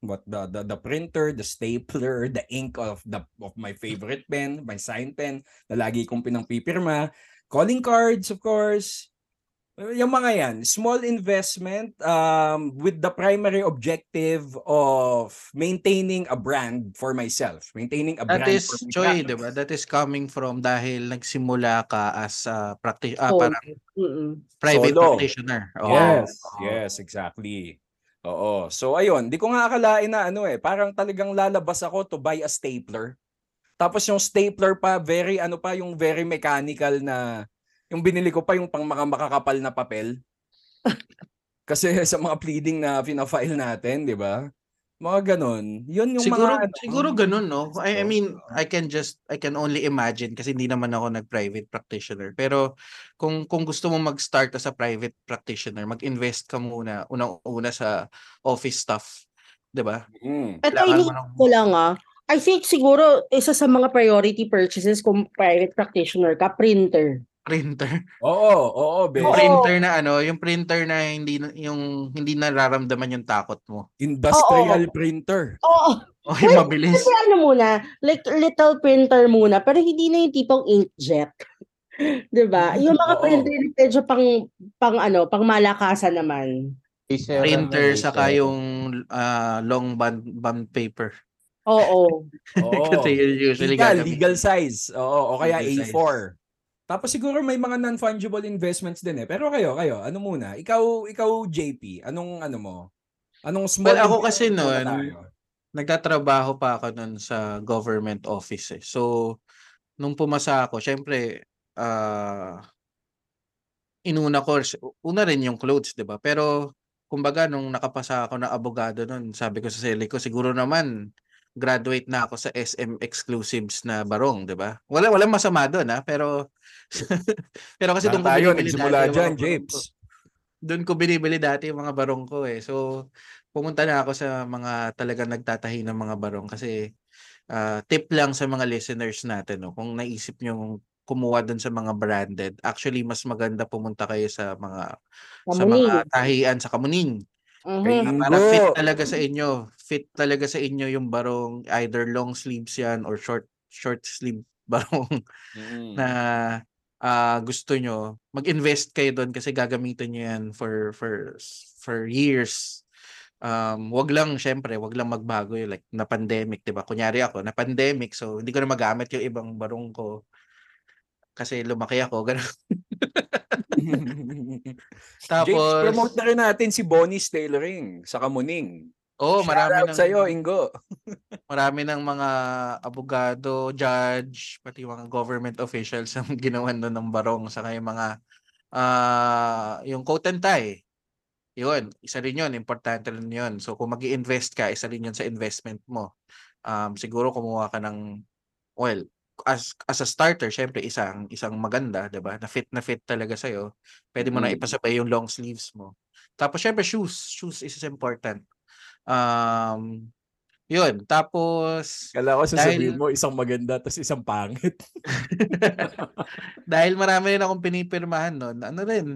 [SPEAKER 1] what the, the the printer, the stapler, the ink of the of my favorite pen, my sign pen na lagi kong pinangpipirma, calling cards of course. Yung mga yan, small investment um, with the primary objective of maintaining a brand for myself, maintaining a
[SPEAKER 3] That
[SPEAKER 1] brand
[SPEAKER 3] is,
[SPEAKER 1] for practice.
[SPEAKER 3] di ba? That is coming from dahil nagsimula ka as a practi- ah,
[SPEAKER 2] Oh.
[SPEAKER 3] parang
[SPEAKER 2] Mm-mm.
[SPEAKER 3] private
[SPEAKER 1] Solo.
[SPEAKER 3] practitioner. Oo.
[SPEAKER 1] Yes, yes, exactly. Oo. So ayun, di ko nga akalain na ano eh, parang talagang lalabas ako to buy a stapler. Tapos yung stapler pa, very ano pa, yung very mechanical na, yung binili ko pa yung pang mga makakapal na papel. [LAUGHS] Kasi sa mga pleading na fina-file natin, di ba? Mga ganon. Yun yung
[SPEAKER 3] siguro
[SPEAKER 1] mga... ano,
[SPEAKER 3] siguro ganun no I, I
[SPEAKER 1] Oo.
[SPEAKER 3] mean I can just I can only imagine kasi hindi naman ako nag-private practitioner pero kung kung gusto mo mag-start as a private practitioner mag-invest ka muna unang-una sa office stuff 'di ba
[SPEAKER 1] Mm.
[SPEAKER 3] Mo
[SPEAKER 2] inisip
[SPEAKER 3] ng-
[SPEAKER 2] ko lang ah. I think siguro isa sa mga priority purchases kung private practitioner ka, printer.
[SPEAKER 3] Printer. [LAUGHS]
[SPEAKER 1] Oo, oo, be.
[SPEAKER 3] Yung
[SPEAKER 2] Oo.
[SPEAKER 3] printer na ano, yung printer na hindi na- yung hindi nararamdaman yung takot mo.
[SPEAKER 1] Industrial printer.
[SPEAKER 2] Oo. [LAUGHS]
[SPEAKER 3] O yung mabilis.
[SPEAKER 2] Kasi ano muna, like little printer muna, pero hindi na yung tipong inkjet. [LAUGHS] 'Di ba? Yung mga
[SPEAKER 1] Oo.
[SPEAKER 2] printer na medyo pang pang ano, pang malakasan naman.
[SPEAKER 4] A7
[SPEAKER 3] Printer saka
[SPEAKER 4] A7.
[SPEAKER 3] yung ah, long band, band paper.
[SPEAKER 2] Oo.
[SPEAKER 1] Oo.
[SPEAKER 3] Kasi usually
[SPEAKER 1] legal, legal size. Oo, o kaya
[SPEAKER 3] Legal size.
[SPEAKER 1] A4. Tapos siguro may mga non-fungible investments din eh. Pero kayo, kayo, ano muna? Ikaw, ikaw JP, anong ano mo? Anong small
[SPEAKER 3] Well, ako kasi
[SPEAKER 1] tayo?
[SPEAKER 3] nagtatrabaho pa ako nun sa government office eh. So, nung pumasa ako, syempre, ah inuna ko, una rin yung clothes, di ba? Pero, kumbaga, nung nakapasa ako na abogado nun, sabi ko sa sarili ko, siguro naman, graduate na ako sa SM exclusives na barong, di ba? Wala, walang masama doon, ha? Pero, [LAUGHS] pero kasi doon ko
[SPEAKER 1] tayo,
[SPEAKER 3] binibili
[SPEAKER 1] nagsimula
[SPEAKER 3] dati yung
[SPEAKER 1] dyan,
[SPEAKER 3] mga barong
[SPEAKER 1] Japes.
[SPEAKER 3] ko. Doon ko binibili dati yung mga barong ko eh. So, pumunta na ako sa mga talagang nagtatahi ng mga barong kasi ah, tip lang sa mga listeners natin no kung naisip nyo kumuha dun sa mga branded actually mas maganda pumunta kayo sa mga sa
[SPEAKER 2] Kamuning.
[SPEAKER 3] mga tahian sa Kamuning
[SPEAKER 2] Mhm.
[SPEAKER 3] para fit talaga sa inyo fit talaga sa inyo yung barong either long sleeves yan or short short sleeve [LAUGHS] barong
[SPEAKER 1] Mm.
[SPEAKER 3] na ah, gusto nyo, mag-invest kayo doon kasi gagamitin nyo yan for for for years. Um, wag lang syempre, wag lang magbago yung like na pandemic, 'di ba? Kunyari ako, na pandemic, so hindi ko na magamit yung ibang barong ko kasi lumaki ako, ganun. [LAUGHS] [LAUGHS]
[SPEAKER 1] James,
[SPEAKER 3] Tapos
[SPEAKER 1] promote na rin natin si Bonnie's Tailoring sa Kamuning.
[SPEAKER 3] Oh, marami ng
[SPEAKER 1] sa'yo, Ingo. [LAUGHS]
[SPEAKER 3] marami ng mga abogado, judge, pati mga government officials ang [LAUGHS] ginawan doon ng barong saka yung mga ah yung coat and tie. Yun, isa rin yun, importante rin yun. So kung mag invest ka, isa rin yun sa investment mo. Um, siguro kumuha ka ng, well, as as a starter, syempre isang isang maganda, 'di ba? Na fit na fit talaga sa Pwede mo na
[SPEAKER 1] Mm.
[SPEAKER 3] ipasabay yung long sleeves mo. Tapos syempre shoes, shoes is important. Um, yun, tapos
[SPEAKER 1] Kala ko sasabihin
[SPEAKER 3] Dahil-
[SPEAKER 1] mo isang maganda tapos isang pangit. [LAUGHS]
[SPEAKER 3] dahil marami rin akong pinipirmahan noon, ano rin,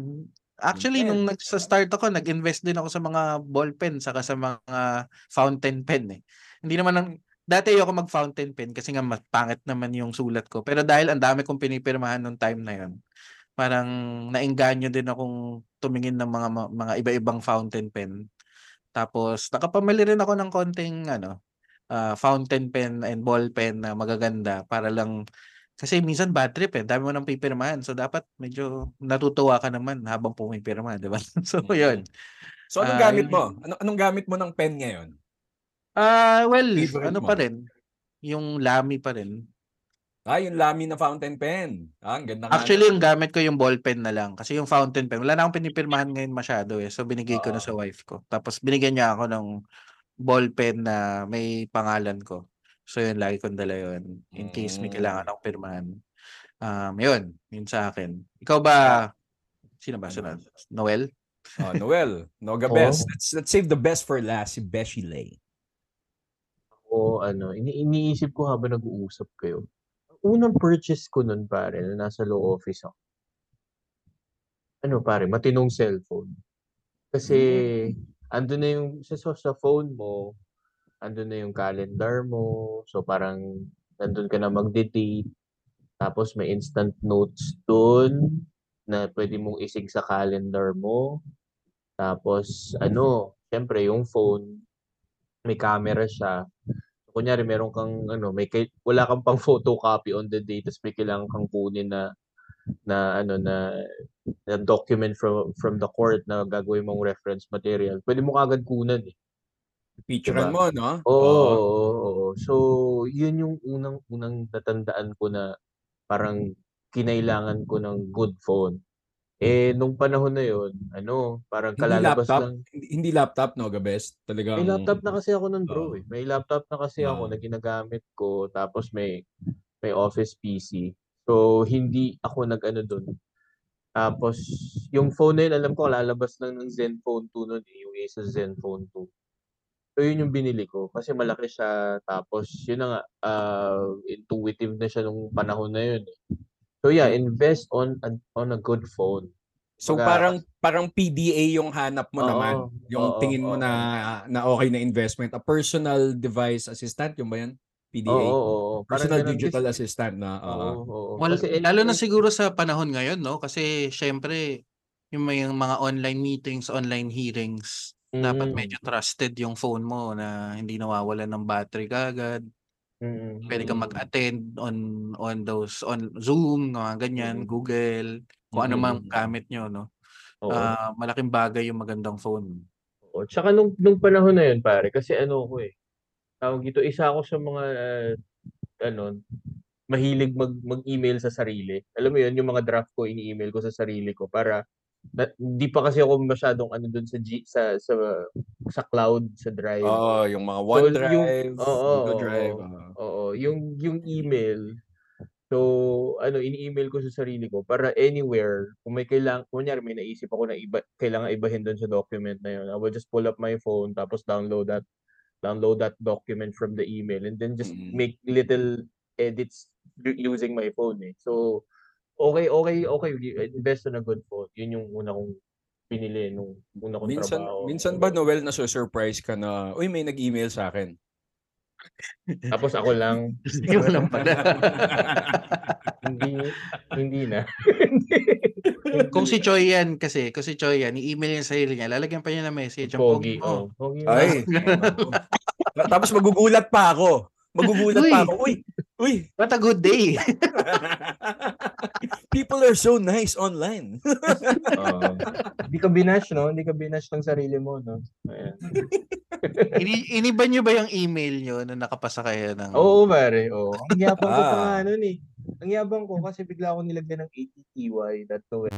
[SPEAKER 3] actually, nung nag, sa start ako, nag-invest din ako sa mga ballpen saka sa mga fountain pen eh. Hindi naman ang, dati ayoko mag fountain pen kasi nga pangit naman yung sulat ko. Pero dahil ang dami kong pinipirmahan nung time na yun, parang naengganyo din akong tumingin ng mga mga, mga iba-ibang fountain pen. Tapos nakapamili rin ako ng konting ano, ah, fountain pen and ball pen na magaganda para lang kasi minsan bad trip eh. Dami mo nang pipirmahan. So dapat medyo natutuwa ka naman habang pumipirma, 'di ba? [LAUGHS] So
[SPEAKER 1] Mm.
[SPEAKER 3] 'yun.
[SPEAKER 1] So anong
[SPEAKER 3] Ah,
[SPEAKER 1] gamit mo? Ano, anong gamit mo ng pen ngayon?
[SPEAKER 3] Ah, well,
[SPEAKER 1] Favorite
[SPEAKER 3] ano
[SPEAKER 1] mo?
[SPEAKER 3] pa rin? Yung Lamy pa rin.
[SPEAKER 1] Ah, yung Lamy na fountain pen. Ah, ang ganda nga.
[SPEAKER 3] Actually, yung gamit ko yung ball pen na lang kasi yung fountain pen, wala na akong pinipirmahan ngayon masyado eh. So binigay ko na sa wife ko. Tapos binigyan niya ako ng ball pen na may pangalan ko. So yun, lagi kong dala yun. In case may
[SPEAKER 1] Mm.
[SPEAKER 3] kailangan akong pirmahan. Um, yun, yun sa akin. Ikaw ba, sino ba sunod? Noel?
[SPEAKER 1] Oh, Noel, Noga
[SPEAKER 4] Oo. [LAUGHS]
[SPEAKER 1] Best. Let's, let's save the best for last, si Beshi Lay.
[SPEAKER 4] o ano, ini iniisip ko habang nag-uusap kayo. Unang purchase ko nun pare, na nasa law office ako. Ano pare, matinong cellphone. Kasi ando na yung sa, sa, phone mo, ando na yung calendar mo. So parang nandun ka na magde-date. Tapos may instant notes dun na pwede mong isig sa calendar mo. Tapos ano, syempre yung phone, may camera siya. Kunyari meron kang ano, may kay- wala kang pang photocopy on the day tapos may kailangan kang kunin na na ano na, na document from from the court na gagawin mong reference material. Pwede mo kagad kunan eh.
[SPEAKER 1] Picturean
[SPEAKER 4] Diba?
[SPEAKER 1] mo, no?
[SPEAKER 4] Oo,
[SPEAKER 1] Oo.
[SPEAKER 4] oo, oo. So, yun yung unang unang natandaan ko na parang kinailangan ko ng good phone. Eh nung panahon na yun, ano, parang
[SPEAKER 1] Hindi
[SPEAKER 4] kalalabas
[SPEAKER 1] laptop?
[SPEAKER 4] lang.
[SPEAKER 1] Hindi, hindi laptop, Noga Best. Talagang...
[SPEAKER 4] May laptop na kasi ako nun, bro.
[SPEAKER 1] Oo.
[SPEAKER 4] Eh. May laptop na kasi ako
[SPEAKER 1] Oo.
[SPEAKER 4] na ginagamit ko. Tapos may may office PC. So, hindi ako nag-ano dun. Tapos, yung phone na yun, alam ko, lalabas lang ng Zenfone 2 nun. Eh, yung Asus Zenfone 2. So, yun yung binili ko. Kasi malaki siya. Tapos, yun na nga, ah, intuitive na siya nung panahon na yun. Eh. So yeah, invest on a, on a good phone.
[SPEAKER 1] So
[SPEAKER 4] Baga-
[SPEAKER 1] parang parang PDA yung hanap mo
[SPEAKER 4] Oo,
[SPEAKER 1] naman. Yung
[SPEAKER 4] oo,
[SPEAKER 1] tingin mo
[SPEAKER 4] oo.
[SPEAKER 1] na na okay na investment. A personal device assistant, yung ba yan? PDA.
[SPEAKER 4] Oo, oo, oo. Parang
[SPEAKER 1] Personal
[SPEAKER 4] ganun
[SPEAKER 1] digital
[SPEAKER 4] kasi-
[SPEAKER 1] assistant na
[SPEAKER 4] Oo,
[SPEAKER 1] oo.
[SPEAKER 4] oo.
[SPEAKER 3] Well,
[SPEAKER 4] Kasi
[SPEAKER 3] lalo na siguro sa panahon ngayon, no? Kasi syempre, yung may mga online meetings, online hearings, dapat
[SPEAKER 4] Mm,
[SPEAKER 3] medyo trusted yung phone mo na hindi nawawalan ng battery kagad.
[SPEAKER 4] Mm,
[SPEAKER 3] Pwede kang
[SPEAKER 4] mm.
[SPEAKER 3] mag-attend on on those on Zoom, mga ganyan,
[SPEAKER 4] Mm.
[SPEAKER 3] Google, kung ano mang
[SPEAKER 1] Mm.
[SPEAKER 3] gamit nyo, no?
[SPEAKER 4] Oo.
[SPEAKER 3] Ah, malaking bagay yung magandang phone.
[SPEAKER 4] Oo. Tsaka nung, nung panahon na yun, pare, kasi ano ko eh, tawag dito, isa ako sa mga, ah, ano, mahilig mag, mag-email sa sarili. Alam mo yun, yung mga draft ko, ini-email ko sa sarili ko para, na, di pa kasi ako masyadong ano dun sa, G, sa, sa, sa cloud, sa drive.
[SPEAKER 1] Oo, yung mga
[SPEAKER 4] So,
[SPEAKER 1] OneDrive,
[SPEAKER 4] yung- oo,
[SPEAKER 1] Google
[SPEAKER 4] oo,
[SPEAKER 1] Drive.
[SPEAKER 4] oo.
[SPEAKER 1] oo.
[SPEAKER 4] Oo, yung, yung email, so, ano, ini-email ko sa sarili ko para anywhere, kung may kailangan, kunyari may naisip ako na iba, kailangan ibahin doon sa document na yun, I will just pull up my phone, tapos download that, download that document from the email, and then just
[SPEAKER 1] Mm.
[SPEAKER 4] make little edits using my phone eh. So, okay, okay, okay, invest on a good phone. Yun yung una kong pinili nung una kong
[SPEAKER 1] Minsan,
[SPEAKER 4] trabaho.
[SPEAKER 1] minsan ba Noel na surprise ka na, uy may nag-email sa akin. [LAUGHS]
[SPEAKER 4] Tapos ako lang, [LAUGHS]
[SPEAKER 3] Ikaw lang pala. [LAUGHS]
[SPEAKER 4] hindi, hindi na.
[SPEAKER 3] kung si Choi yan kasi, kung si Choi yan, i-email niya sa sarili niya, lalagyan pa niya ng message. Ang pogi
[SPEAKER 4] oh. Pogi.
[SPEAKER 1] Ay. Tapos magugulat pa ako. Magugulat
[SPEAKER 3] Uy.
[SPEAKER 1] pa ako. Uy, uy.
[SPEAKER 3] What a good day. [LAUGHS]
[SPEAKER 1] People are so nice online.
[SPEAKER 4] Hindi ka binash, no? Hindi ka binash ng sarili mo, no? Ayan. [LAUGHS]
[SPEAKER 3] Ini iniba niyo ba yung email niyo na nakapasa kayo ng
[SPEAKER 4] Oo, pare. Oo. Ang yabang ko pa
[SPEAKER 1] Ah.
[SPEAKER 4] nga nun eh. Ang yabang ko kasi bigla ako nilagyan ng ATTY. That to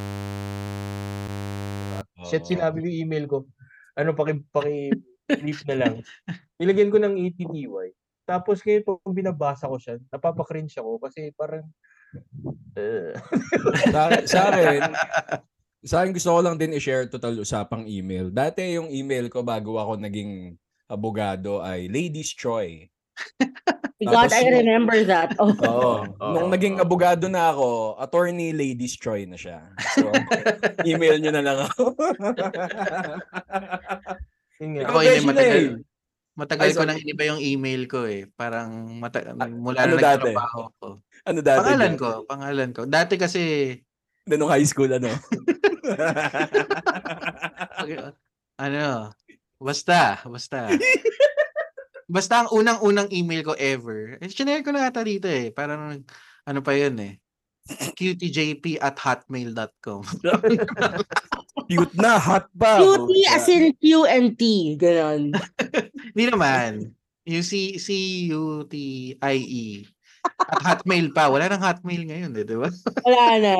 [SPEAKER 4] Shit, sinabi ko yung email ko. Ano, paki, paki brief na lang. Nilagyan ko ng ATTY. Tapos ngayon, pag binabasa ko siya, napapakringe ako kasi parang, uh,
[SPEAKER 1] sa, sa akin, [LAUGHS] sa akin gusto ko lang din i-share total usapang email. Dati yung email ko bago ako naging abogado ay Ladies Choi. [LAUGHS]
[SPEAKER 2] God,
[SPEAKER 1] Tapos
[SPEAKER 2] I remember that. [LAUGHS] Oh.
[SPEAKER 1] Oo.
[SPEAKER 4] Oo.
[SPEAKER 1] Nung naging abogado na ako, attorney Ladies Choi na siya. So, email nyo na lang ako.
[SPEAKER 3] Ako, hindi, matagal. Matagal
[SPEAKER 1] Ay,
[SPEAKER 3] ko nang iniba yung email ko eh. Parang mata- mula
[SPEAKER 1] ano
[SPEAKER 3] na nagtrabaho ko.
[SPEAKER 1] Ano dati?
[SPEAKER 3] Pangalan
[SPEAKER 1] Jen?
[SPEAKER 3] ko, pangalan ko. Dati kasi
[SPEAKER 1] Na nung high school, ano? [LAUGHS]
[SPEAKER 3] ano, basta, basta. [LAUGHS] basta ang unang-unang email ko ever. Eh, sinare ko na ata dito eh. Parang, ano pa yun eh. Qtjp at hotmail.com. [LAUGHS]
[SPEAKER 1] Cute na, hot pa.
[SPEAKER 2] Cutie as in Q and T. Ganon. [LAUGHS]
[SPEAKER 3] Hindi naman. Yung C, C-U-T-I-E. E. At hotmail pa. Wala nang hotmail ngayon eh, di ba? [LAUGHS]
[SPEAKER 2] Wala na.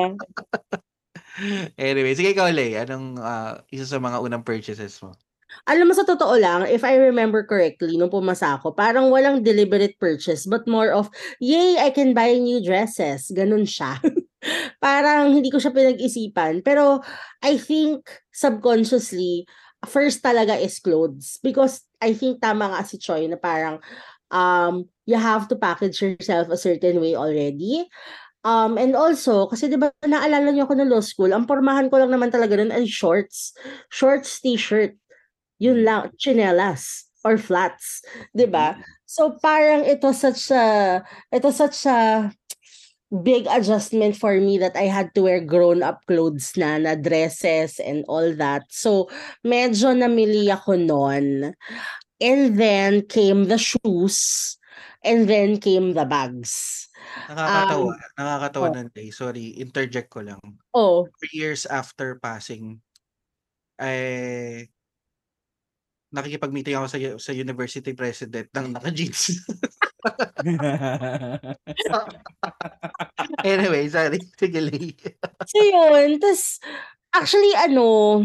[SPEAKER 3] Anyway, sige ikaw, Lay. Anong ah, isa sa mga unang purchases mo?
[SPEAKER 2] Alam mo sa totoo lang, if I remember correctly, nung pumasa ako, parang walang deliberate purchase, but more of, yay, I can buy new dresses. Ganun siya. [LAUGHS] parang hindi ko siya pinag-isipan. Pero I think subconsciously, first talaga is clothes. Because I think tama nga si Choi na parang um, you have to package yourself a certain way already. Um, and also, kasi di ba naalala niyo ako ng law school, ang pormahan ko lang naman talaga nun ay shorts. Shorts, t-shirt. Yun lang, chinelas or flats, 'di ba? So parang ito such a ito such a big adjustment for me that I had to wear grown up clothes na na dresses and all that. So medyo namili ako noon. And then came the shoes and then came the bags.
[SPEAKER 3] Nakakatawa. nakakatawa
[SPEAKER 2] oh.
[SPEAKER 3] nun, Lay. Sorry, interject ko lang.
[SPEAKER 2] Oh,
[SPEAKER 3] Three years after passing, eh, nakikipag-meeting ako sa, sa university president ng naka-jeans. [LAUGHS] anyway, sorry. Sige, Lay.
[SPEAKER 2] So yun, tas actually ano,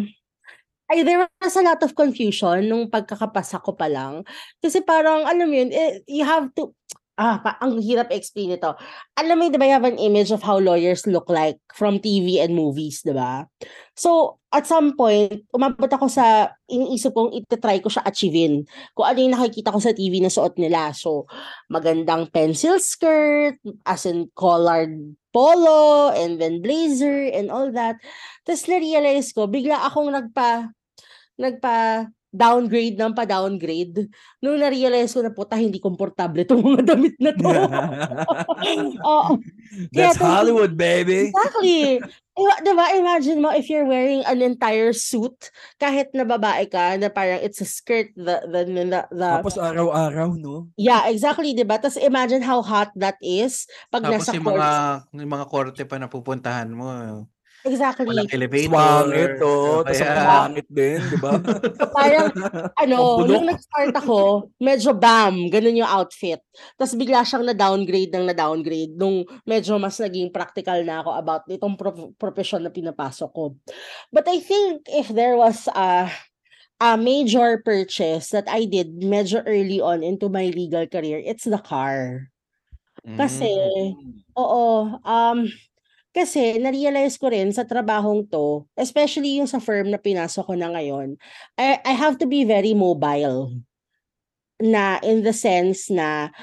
[SPEAKER 2] ay there was a lot of confusion nung pagkakapasa ko pa lang. Kasi parang alam mo yun, eh, you have to ah, pa, ang hirap explain ito. Alam mo, di ba, you have an image of how lawyers look like from TV and movies, di ba? So, at some point, umabot ako sa, iniisip kong itatry ko siya achievein. Kung ano yung nakikita ko sa TV na suot nila. So, magandang pencil skirt, as in collared polo, and then blazer, and all that. Tapos na-realize ko, bigla akong nagpa, nagpa, downgrade ng pa-downgrade. Nung na-realize ko na puta, hindi komportable itong mga damit na to. [LAUGHS] Kaya
[SPEAKER 1] That's
[SPEAKER 2] to-
[SPEAKER 1] Hollywood, baby.
[SPEAKER 2] Exactly. Iwa- diba, imagine mo if you're wearing an entire suit, kahit na babae ka, na parang it's a skirt, the, the, the, the
[SPEAKER 1] Tapos araw-araw, no?
[SPEAKER 2] yeah, exactly, diba? Tapos imagine how hot that is pag
[SPEAKER 3] Tapos
[SPEAKER 2] nasa
[SPEAKER 3] yung
[SPEAKER 2] court.
[SPEAKER 3] mga, yung mga korte pa na pupuntahan mo.
[SPEAKER 2] Exactly.
[SPEAKER 3] Walang elevator.
[SPEAKER 1] Swangit, oh. Tapos ang [LAUGHS] pangit din, di ba? [LAUGHS]
[SPEAKER 2] Parang, ano, nung nag-start ako, medyo bam, ganun yung outfit. Tapos bigla siyang na-downgrade ng na-downgrade nung medyo mas naging practical na ako about itong pro- profession na pinapasok ko. But I think if there was a, a major purchase that I did medyo early on into my legal career, it's the car. Kasi, oo, um, kasi na-realize ko rin sa trabahong to, especially yung sa firm na pinasok ko na ngayon, I, I have to be very mobile. Na in the sense na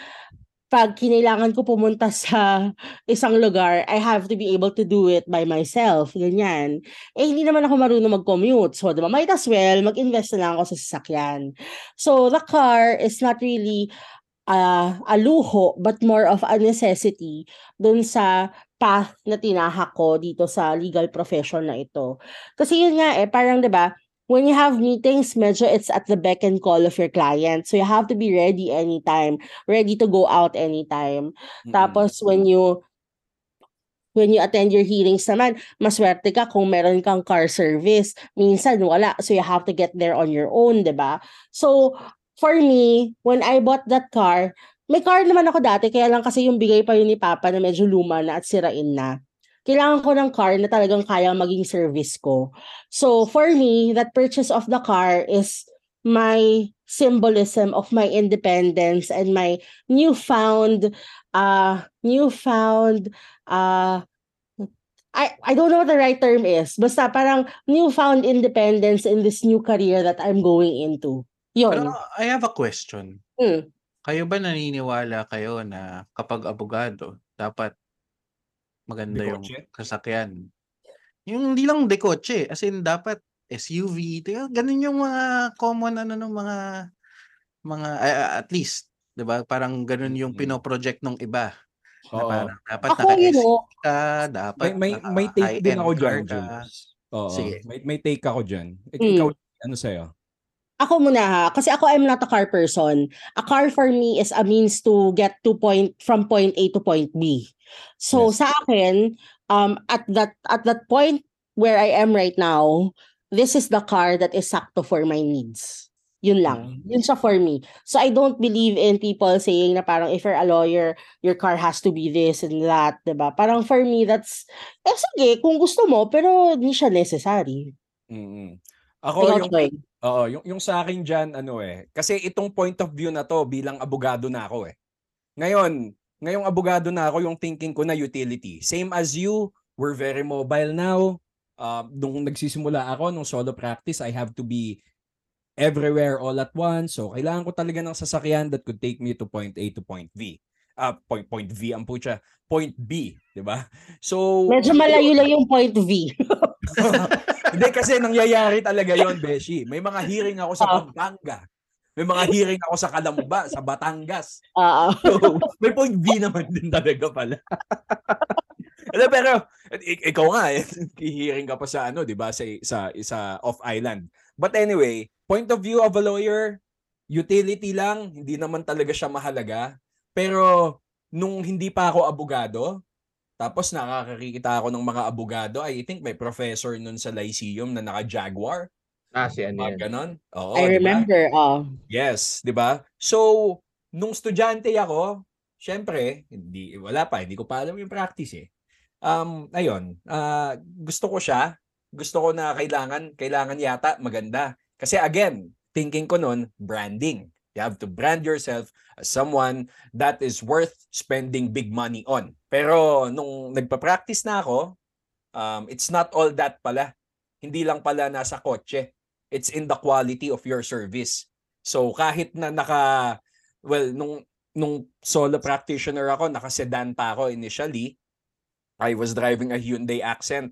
[SPEAKER 2] pag kinailangan ko pumunta [LAUGHS] sa isang lugar, I have to be able to do it by myself. Ganyan. Eh, hindi naman ako marunong mag-commute. So, diba, might as well, mag-invest na lang ako sa sasakyan. So, the car is not really uh, a luho, but more of a necessity dun sa path na tinahak ko dito sa legal profession na ito. Kasi yun nga eh, parang 'di ba, when you have meetings, medyo it's at the beck and call of your client. So you have to be ready anytime, ready to go out anytime. Tapos when you when you attend your hearings naman, maswerte ka kung meron kang car service. Minsan wala. So you have to get there on your own, 'di ba? So for me, when I bought that car, may car naman ako dati, kaya lang kasi yung bigay pa yun ni Papa na medyo luma na at sirain na. Kailangan ko ng car na talagang kaya maging service ko. So for me, that purchase of the car is my symbolism of my independence and my newfound uh newfound uh I I don't know what the right term is. Basta parang newfound independence in this new career that I'm going into. Yun.
[SPEAKER 3] Pero I have a question.
[SPEAKER 2] Mm.
[SPEAKER 3] Kayo ba naniniwala kayo na kapag abogado, dapat maganda yung
[SPEAKER 1] Dekotse?
[SPEAKER 3] sasakyan? Yung hindi lang dekotse, as in dapat SUV, tiga- ganun yung mga common ano ng mga mga ah, at least, 'di ba? Parang ganun yung
[SPEAKER 1] Mm.
[SPEAKER 3] pinoproject ng iba. Na
[SPEAKER 1] Oo.
[SPEAKER 3] parang dapat
[SPEAKER 2] Ako, you
[SPEAKER 3] naka-SUV
[SPEAKER 2] know,
[SPEAKER 3] ka, dapat
[SPEAKER 1] May, may,
[SPEAKER 3] naka
[SPEAKER 1] may take din
[SPEAKER 3] high-end
[SPEAKER 1] ako
[SPEAKER 3] car
[SPEAKER 1] dyan,
[SPEAKER 3] ka.
[SPEAKER 1] Jules. Oo.
[SPEAKER 3] Sige.
[SPEAKER 1] May, may take ako dyan. Ik-
[SPEAKER 2] Mm.
[SPEAKER 1] Ikaw, ano sa'yo?
[SPEAKER 2] Ako muna ha, kasi ako I'm not a car person. A car for me is a means to get to point from point A to point B. So
[SPEAKER 1] Yes.
[SPEAKER 2] sa akin, um at that at that point where I am right now, this is the car that is sakto for my needs. Yun lang. Yun siya for me. So I don't believe in people saying na parang if you're a lawyer, your car has to be this and that, 'di ba? Parang for me that's eh sige, kung gusto mo pero hindi siya necessary.
[SPEAKER 1] Mm-mm. Ako,
[SPEAKER 2] Ikaw,
[SPEAKER 1] yung,
[SPEAKER 2] Choy.
[SPEAKER 1] oo, yung, yung sa akin dyan, ano eh, kasi itong point of view na to bilang abogado na ako eh. Ngayon, ngayong abogado na ako, yung thinking ko na utility. Same as you, we're very mobile now. Uh, nung nagsisimula ako, nung solo practice, I have to be everywhere all at once. So, kailangan ko talaga ng sasakyan that could take me to point A to point V. Ah, point point V ang pucha. Point B, 'di ba? So
[SPEAKER 2] Medyo malayo lang yung point V. [LAUGHS]
[SPEAKER 1] Hindi kasi nangyayari talaga yon Beshi. May mga hearing ako sa
[SPEAKER 2] Ah.
[SPEAKER 1] Pampanga. May mga hearing ako sa Calamba, sa Batangas.
[SPEAKER 2] Oo.
[SPEAKER 1] So, may point B naman din talaga pala. Alam, pero ik- ikaw nga eh, hearing ka pa sa ano, 'di ba, sa sa sa off island. But anyway, point of view of a lawyer, utility lang, hindi naman talaga siya mahalaga. Pero nung hindi pa ako abogado, tapos nakakakita ako ng mga abogado, I think may professor nun sa Lyceum na naka-Jaguar.
[SPEAKER 4] Ah, si ano yan.
[SPEAKER 1] ganon. Oo,
[SPEAKER 2] I
[SPEAKER 1] di ba?
[SPEAKER 2] remember. Oh.
[SPEAKER 1] Yes, 'di ba? So, nung estudyante ako, syempre, hindi wala pa, hindi ko pa alam yung practice eh. Um, ayun, ah, gusto ko siya. Gusto ko na kailangan, kailangan yata maganda. Kasi again, thinking ko noon, branding. You have to brand yourself as someone that is worth spending big money on. Pero nung nagpa-practice na ako, um, it's not all that pala. Hindi lang pala nasa kotse. It's in the quality of your service. So kahit na naka, well, nung, nung solo practitioner ako, naka-sedan pa ako initially, I was driving a Hyundai Accent.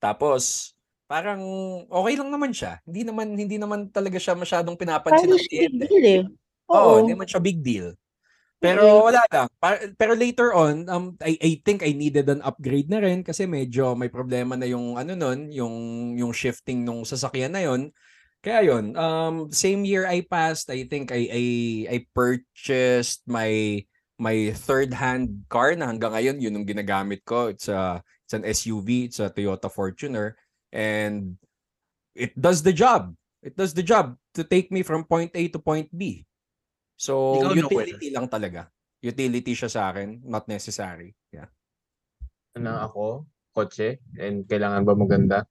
[SPEAKER 1] Tapos, parang okay lang naman siya. Hindi naman hindi naman talaga siya masyadong pinapansin ng
[SPEAKER 2] deal eh.
[SPEAKER 1] Oo,
[SPEAKER 2] Oo.
[SPEAKER 1] hindi naman siya big deal. Pero
[SPEAKER 2] Mm.
[SPEAKER 1] wala lang. Pero later on, um, I, I think I needed an upgrade na rin kasi medyo may problema na yung ano nun, yung, yung shifting nung sasakyan na yon. Kaya yun, um, same year I passed, I think I, I, I purchased my my third hand car na hanggang ngayon yun yung ginagamit ko. It's a it's an SUV, it's a Toyota Fortuner and it does the job. It does the job to take me from point A to point B. So
[SPEAKER 3] Ikaw,
[SPEAKER 1] utility lang talaga. Utility siya sa akin, not necessary. Yeah.
[SPEAKER 4] Ano ako? Kotse? And kailangan ba maganda?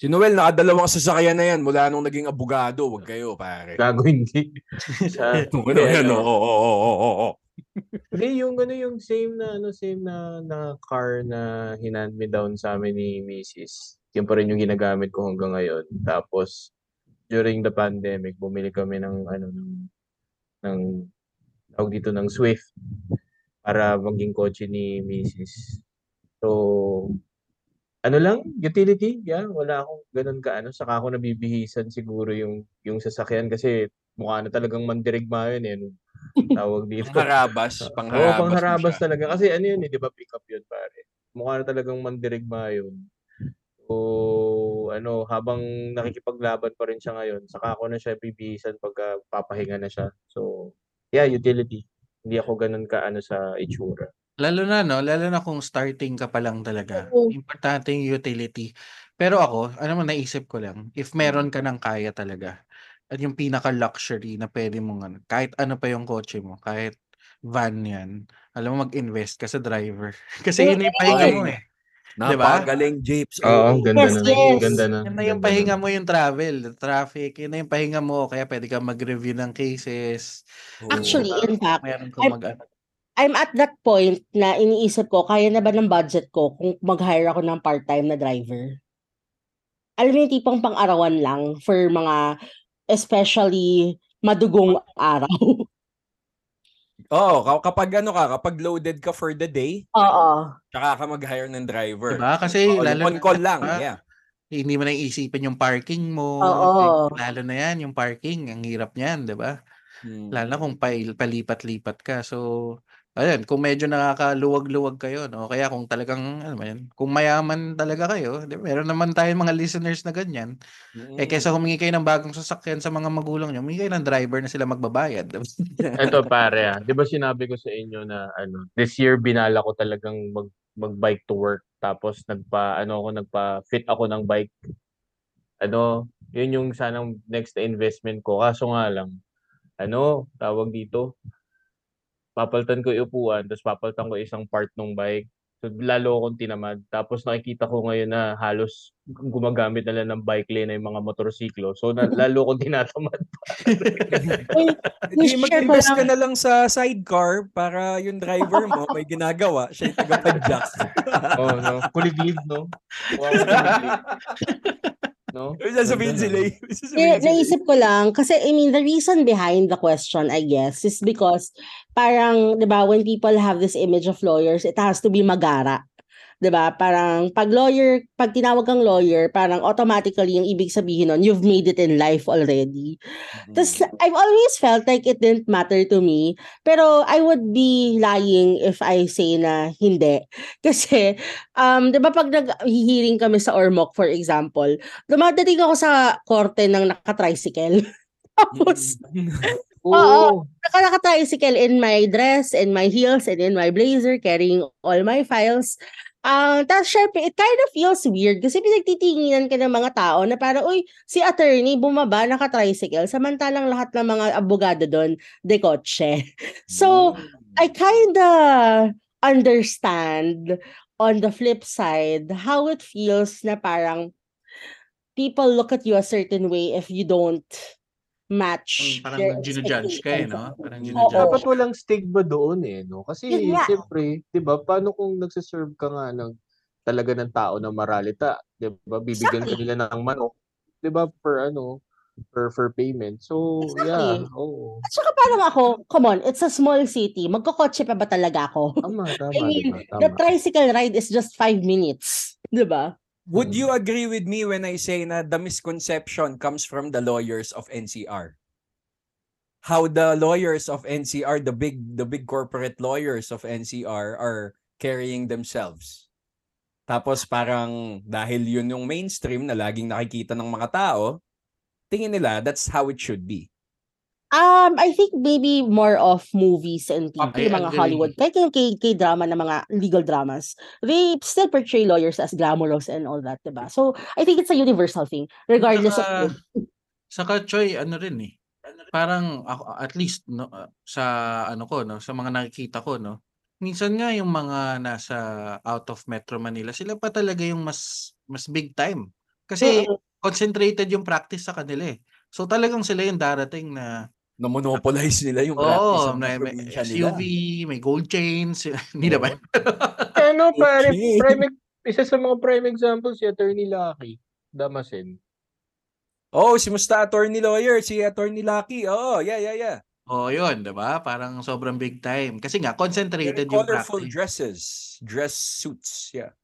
[SPEAKER 1] Si Noel, nakadalawang sasakyan na yan mula nung naging abogado. Wag kayo, pare.
[SPEAKER 4] Gago hindi. [LAUGHS] Sa, [LAUGHS]
[SPEAKER 1] Ano yan? Oo, oo, oo, oo, oo.
[SPEAKER 4] Hindi, yung ano yung same na ano same na na car na hinand me down sa amin ni Mrs. Yun pa rin yung ginagamit ko hanggang ngayon. Tapos during the pandemic, bumili kami ng ano ng ng tawag dito ng Swift para maging kotse ni Mrs. So ano lang, utility, yeah, wala akong ganun ka ano, saka ako nabibihisan siguro yung yung sasakyan kasi mukha na talagang mandirigma yun eh. Tawag dito.
[SPEAKER 1] Pangharabas. [LAUGHS]
[SPEAKER 4] Oo,
[SPEAKER 1] Pangharabas. mo
[SPEAKER 4] pangharabas talaga. Kasi ano yun eh, di ba pick up yun pare. Mukha na talagang mandirigma yun. So, ano, habang nakikipaglaban pa rin siya ngayon, saka ako na siya bibihisan pagka papahinga na siya. So, yeah, utility. Hindi ako ganun ka ano sa itsura.
[SPEAKER 3] Lalo na, no? Lalo na kung starting ka pa lang talaga.
[SPEAKER 2] Oo.
[SPEAKER 3] Importante yung utility. Pero ako, ano mo, naisip ko lang, if meron ka ng kaya talaga, at yung pinaka-luxury na pwede mong, ano, kahit ano pa yung kotse mo, kahit van yan, alam mo, mag-invest ka sa driver. [LAUGHS] Kasi yun yung pahinga mo eh.
[SPEAKER 1] Napakagaling, Japes.
[SPEAKER 4] Oo, ganda
[SPEAKER 2] Yes,
[SPEAKER 4] na.
[SPEAKER 2] yes.
[SPEAKER 4] Ganda na.
[SPEAKER 3] Yan na yung
[SPEAKER 4] ganda
[SPEAKER 3] pahinga
[SPEAKER 4] na.
[SPEAKER 3] mo yung travel, the traffic, yun na yung pahinga mo. Kaya pwede ka mag-review ng cases.
[SPEAKER 2] Actually, in fact,
[SPEAKER 3] Meron kang
[SPEAKER 2] I'm-
[SPEAKER 3] mag.
[SPEAKER 2] I'm at that point na iniisip ko, kaya na ba ng budget ko kung mag-hire ako ng part-time na driver? Alam mo yung tipong pang-arawan lang for mga especially madugong araw. [LAUGHS]
[SPEAKER 1] Oo, ka- kapag ano ka, kapag loaded ka for the day,
[SPEAKER 2] Oo.
[SPEAKER 1] tsaka ka mag-hire ng driver.
[SPEAKER 3] Diba? Kasi
[SPEAKER 1] Oo,
[SPEAKER 3] lalo
[SPEAKER 1] on
[SPEAKER 3] na-
[SPEAKER 1] call lang,
[SPEAKER 3] diba?
[SPEAKER 1] yeah.
[SPEAKER 3] Hindi mo na iisipin yung parking mo.
[SPEAKER 2] Oo.
[SPEAKER 3] Lalo na yan, yung parking. Ang hirap niyan, di ba?
[SPEAKER 1] Hmm.
[SPEAKER 3] Lalo na kung pail- palipat-lipat ka. So, ayun, kung medyo nakakaluwag-luwag kayo, no? Kaya kung talagang, ano ba yan, kung mayaman talaga kayo, di ba? meron naman tayong mga listeners na ganyan. Eh,
[SPEAKER 1] Mm.
[SPEAKER 3] kesa humingi kayo ng bagong sasakyan sa mga magulang nyo, humingi kayo ng driver na sila magbabayad.
[SPEAKER 4] Ito [LAUGHS] pare, ah. 'di ba sinabi ko sa inyo na ano, this year binala ko talagang mag mag-bike to work tapos nagpa ano ako nagpa fit ako ng bike. Ano, 'yun yung sanang next investment ko. Kaso nga lang ano, tawag dito. Papalitan ko yung upuan, tapos papalitan ko isang part ng bike. So, lalo akong tinamad. Tapos nakikita ko ngayon na halos gumagamit na lang ng bike lane na yung mga motorsiklo. So, na, [LAUGHS] lalo akong tinatamad. [LAUGHS]
[SPEAKER 1] Hindi, mag-invest ka
[SPEAKER 2] lang.
[SPEAKER 1] na lang sa sidecar para yung driver mo may ginagawa. Siya yung tagapag-jack. [LAUGHS]
[SPEAKER 4] oh, no. Kuliglig, no? Wow, kuliglig. No? [LAUGHS]
[SPEAKER 1] May sasabihin sila eh.
[SPEAKER 2] naisip ko lang, kasi I mean, the reason behind the question, I guess, is because parang, di ba, when people have this image of lawyers, it has to be magara. 'Di ba? Parang pag lawyer, pag tinawag kang lawyer, parang automatically yung ibig sabihin nun, you've made it in life already. Tapos I've always felt like it didn't matter to me. Pero I would be lying if I say na hindi. [LAUGHS] Kasi, um, di ba pag nag-hearing kami sa Ormoc, for example, dumadating ako sa korte ng naka-tricycle. [LAUGHS] Tapos, [LAUGHS]
[SPEAKER 4] Oo.
[SPEAKER 2] naka naka-tricycle in my dress, in my heels, and in my blazer, carrying all my files. Ah, tapos syempre, it kind of feels weird kasi pinagtitinginan ka ng mga tao na parang, uy, si attorney bumaba naka-tricycle, samantalang lahat ng mga abogado doon, de kotse. [LAUGHS] So, I kinda understand on the flip side how it feels na parang people look at you a certain way if you don't match.
[SPEAKER 3] Parang
[SPEAKER 2] their
[SPEAKER 3] ginujudge ka eh, no? Parang
[SPEAKER 2] Oo.
[SPEAKER 3] ginujudge.
[SPEAKER 4] Dapat walang stigma doon eh, no? Kasi
[SPEAKER 2] Yun nga.
[SPEAKER 4] siyempre, 'di ba, paano kung nagse-serve ka nga ng talaga ng tao na maralita, 'di ba? Bibigyan ka
[SPEAKER 2] Exactly.
[SPEAKER 4] nila ng manok, 'di ba, per ano, per for payment. So, yeah,
[SPEAKER 2] Exactly.
[SPEAKER 4] oo.
[SPEAKER 2] At saka parang ako, come on, it's a small city. Magkakotse pa ba talaga ako?
[SPEAKER 4] Tama, [LAUGHS] tama,
[SPEAKER 2] I mean,
[SPEAKER 4] 'di ba?
[SPEAKER 2] the
[SPEAKER 4] Tama.
[SPEAKER 2] tricycle ride is just five minutes. Di ba?
[SPEAKER 1] Would
[SPEAKER 4] Mm.
[SPEAKER 1] you agree with me when I say na the misconception comes from the lawyers of NCR? How the lawyers of NCR, the big the big corporate lawyers of NCR are carrying themselves. Tapos parang dahil yun yung mainstream na laging nakikita ng mga tao, tingin nila that's how it should be.
[SPEAKER 2] Um, I think maybe more of movies and TV, yung mga. Hollywood, kahit yung K-drama na mga legal dramas, they still portray lawyers as glamorous and all that, diba? So, I think it's a universal thing, regardless
[SPEAKER 3] Saka,
[SPEAKER 2] of...
[SPEAKER 3] saka Choy, ano rin eh. Parang at least no, uh, sa ano ko no, sa mga nakikita ko no. Minsan nga yung mga nasa out of Metro Manila, sila pa talaga yung mas mas big time. Kasi concentrated yung practice sa kanila eh. So talagang sila yung darating na
[SPEAKER 1] Na monopolize nila yung practice
[SPEAKER 3] Oo,
[SPEAKER 1] ng
[SPEAKER 3] may, may
[SPEAKER 1] nila.
[SPEAKER 3] SUV, may gold chains, [LAUGHS] hindi naman.
[SPEAKER 4] Ano, pare, prime, isa sa mga prime example si Attorney Lucky Damasin.
[SPEAKER 1] Oh, si musta attorney lawyer, si attorney Lucky. Oh, yeah, yeah, yeah.
[SPEAKER 3] Oh, yun, 'di ba? Parang sobrang big time. Kasi nga
[SPEAKER 1] Very
[SPEAKER 3] concentrated yung
[SPEAKER 1] colorful
[SPEAKER 3] practice.
[SPEAKER 1] dresses, dress suits, yeah.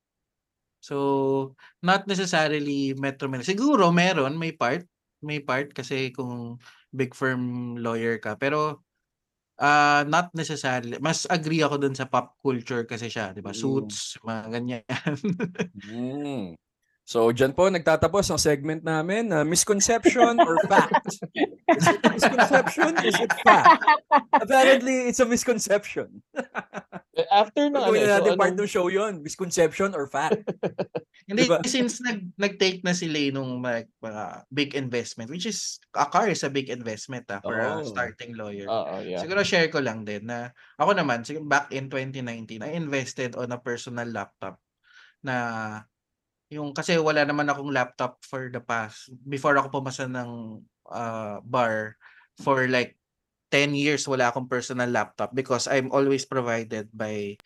[SPEAKER 3] So, not necessarily Metro Manila. Siguro meron, may part, may part kasi kung big firm lawyer ka. Pero ah not necessarily. Mas agree ako dun sa pop culture kasi siya, 'di ba?
[SPEAKER 1] Mm.
[SPEAKER 3] Suits, mga ganyan. [LAUGHS]
[SPEAKER 1] Mm. So, dyan po nagtatapos ang segment namin na misconception or fact. Is it misconception? Is it fact? Apparently, it's a misconception.
[SPEAKER 4] After na ano,
[SPEAKER 1] Gawin na
[SPEAKER 4] so
[SPEAKER 1] natin part
[SPEAKER 4] anong-
[SPEAKER 1] ng show yon Misconception or fact. [LAUGHS]
[SPEAKER 3] Hindi,
[SPEAKER 1] Diba?
[SPEAKER 3] since nag, nag-take na sila eh nung mga, mga big investment, which is, a car is a big investment ah, for a
[SPEAKER 1] Oh.
[SPEAKER 3] starting lawyer.
[SPEAKER 4] Oo, yeah.
[SPEAKER 3] Siguro share ko lang din na ako naman, back in 2019, I invested on a personal laptop na yung kasi wala naman akong laptop for the past before ako pumasa ng ah, bar for like 10 years wala akong personal laptop because I'm always provided by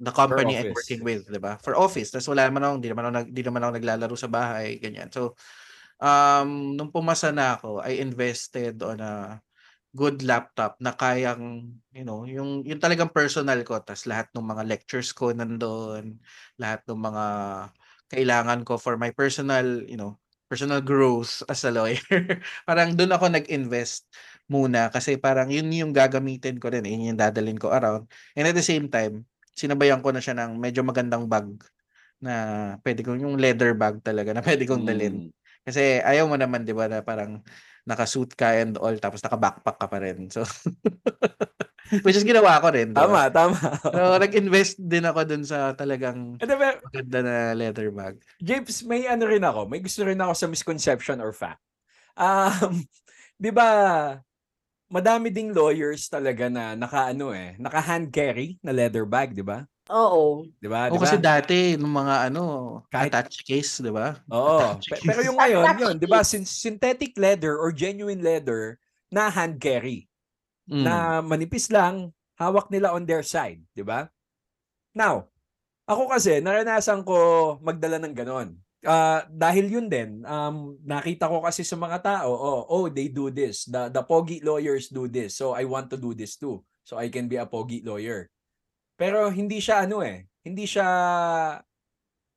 [SPEAKER 3] the company I'm working with, 'di ba? For office. Tapos wala naman ako, hindi naman ako, hindi naman ako naglalaro sa bahay, ganyan. So um nung pumasa na ako, I invested on a good laptop na kayang, you know, yung yung talagang personal ko, tas lahat ng mga lectures ko nandoon, lahat ng mga kailangan ko for my personal, you know, personal growth as a lawyer. [LAUGHS] parang doon ako nag-invest muna kasi parang yun yung gagamitin ko rin, yun yung dadalhin ko around. And at the same time, sinabayan ko na siya ng medyo magandang bag na pwede kong yung leather bag talaga na [LAUGHS] pwede kong dalhin.
[SPEAKER 1] Mm.
[SPEAKER 3] Kasi ayaw mo naman 'di ba na parang naka-suit ka and all tapos naka-backpack ka pa rin. So [LAUGHS] which is ginawa ko rin, 'di ba?
[SPEAKER 1] Tama, tama.
[SPEAKER 3] So nag-invest din ako dun sa talagang
[SPEAKER 1] pero,
[SPEAKER 3] maganda na leather bag.
[SPEAKER 1] James, may ano rin ako. May gusto rin ako sa misconception or fact. Um, [LAUGHS] 'di ba? Madami ding lawyers talaga na naka-ano eh, naka-hand carry na leather bag, 'di ba?
[SPEAKER 2] Oo.
[SPEAKER 1] 'Di ba?
[SPEAKER 3] O
[SPEAKER 1] 'Di
[SPEAKER 3] kasi dati nung mga ano,
[SPEAKER 1] Kahit-
[SPEAKER 3] attached case, 'di ba?
[SPEAKER 1] Oo.
[SPEAKER 3] Case.
[SPEAKER 1] Pero yung ngayon, yun, 'di ba?
[SPEAKER 2] case.
[SPEAKER 1] Sin- synthetic leather or genuine leather na hand carry
[SPEAKER 3] Mm.
[SPEAKER 1] na manipis lang, hawak nila on their side, 'di ba? Now, ako kasi naranasan ko magdala ng ganon. Ah, dahil yun din, um, nakita ko kasi sa mga tao, oh, oh, they do this. The, the pogi lawyers do this. So I want to do this too. So I can be a pogi lawyer. Pero hindi siya ano eh, hindi siya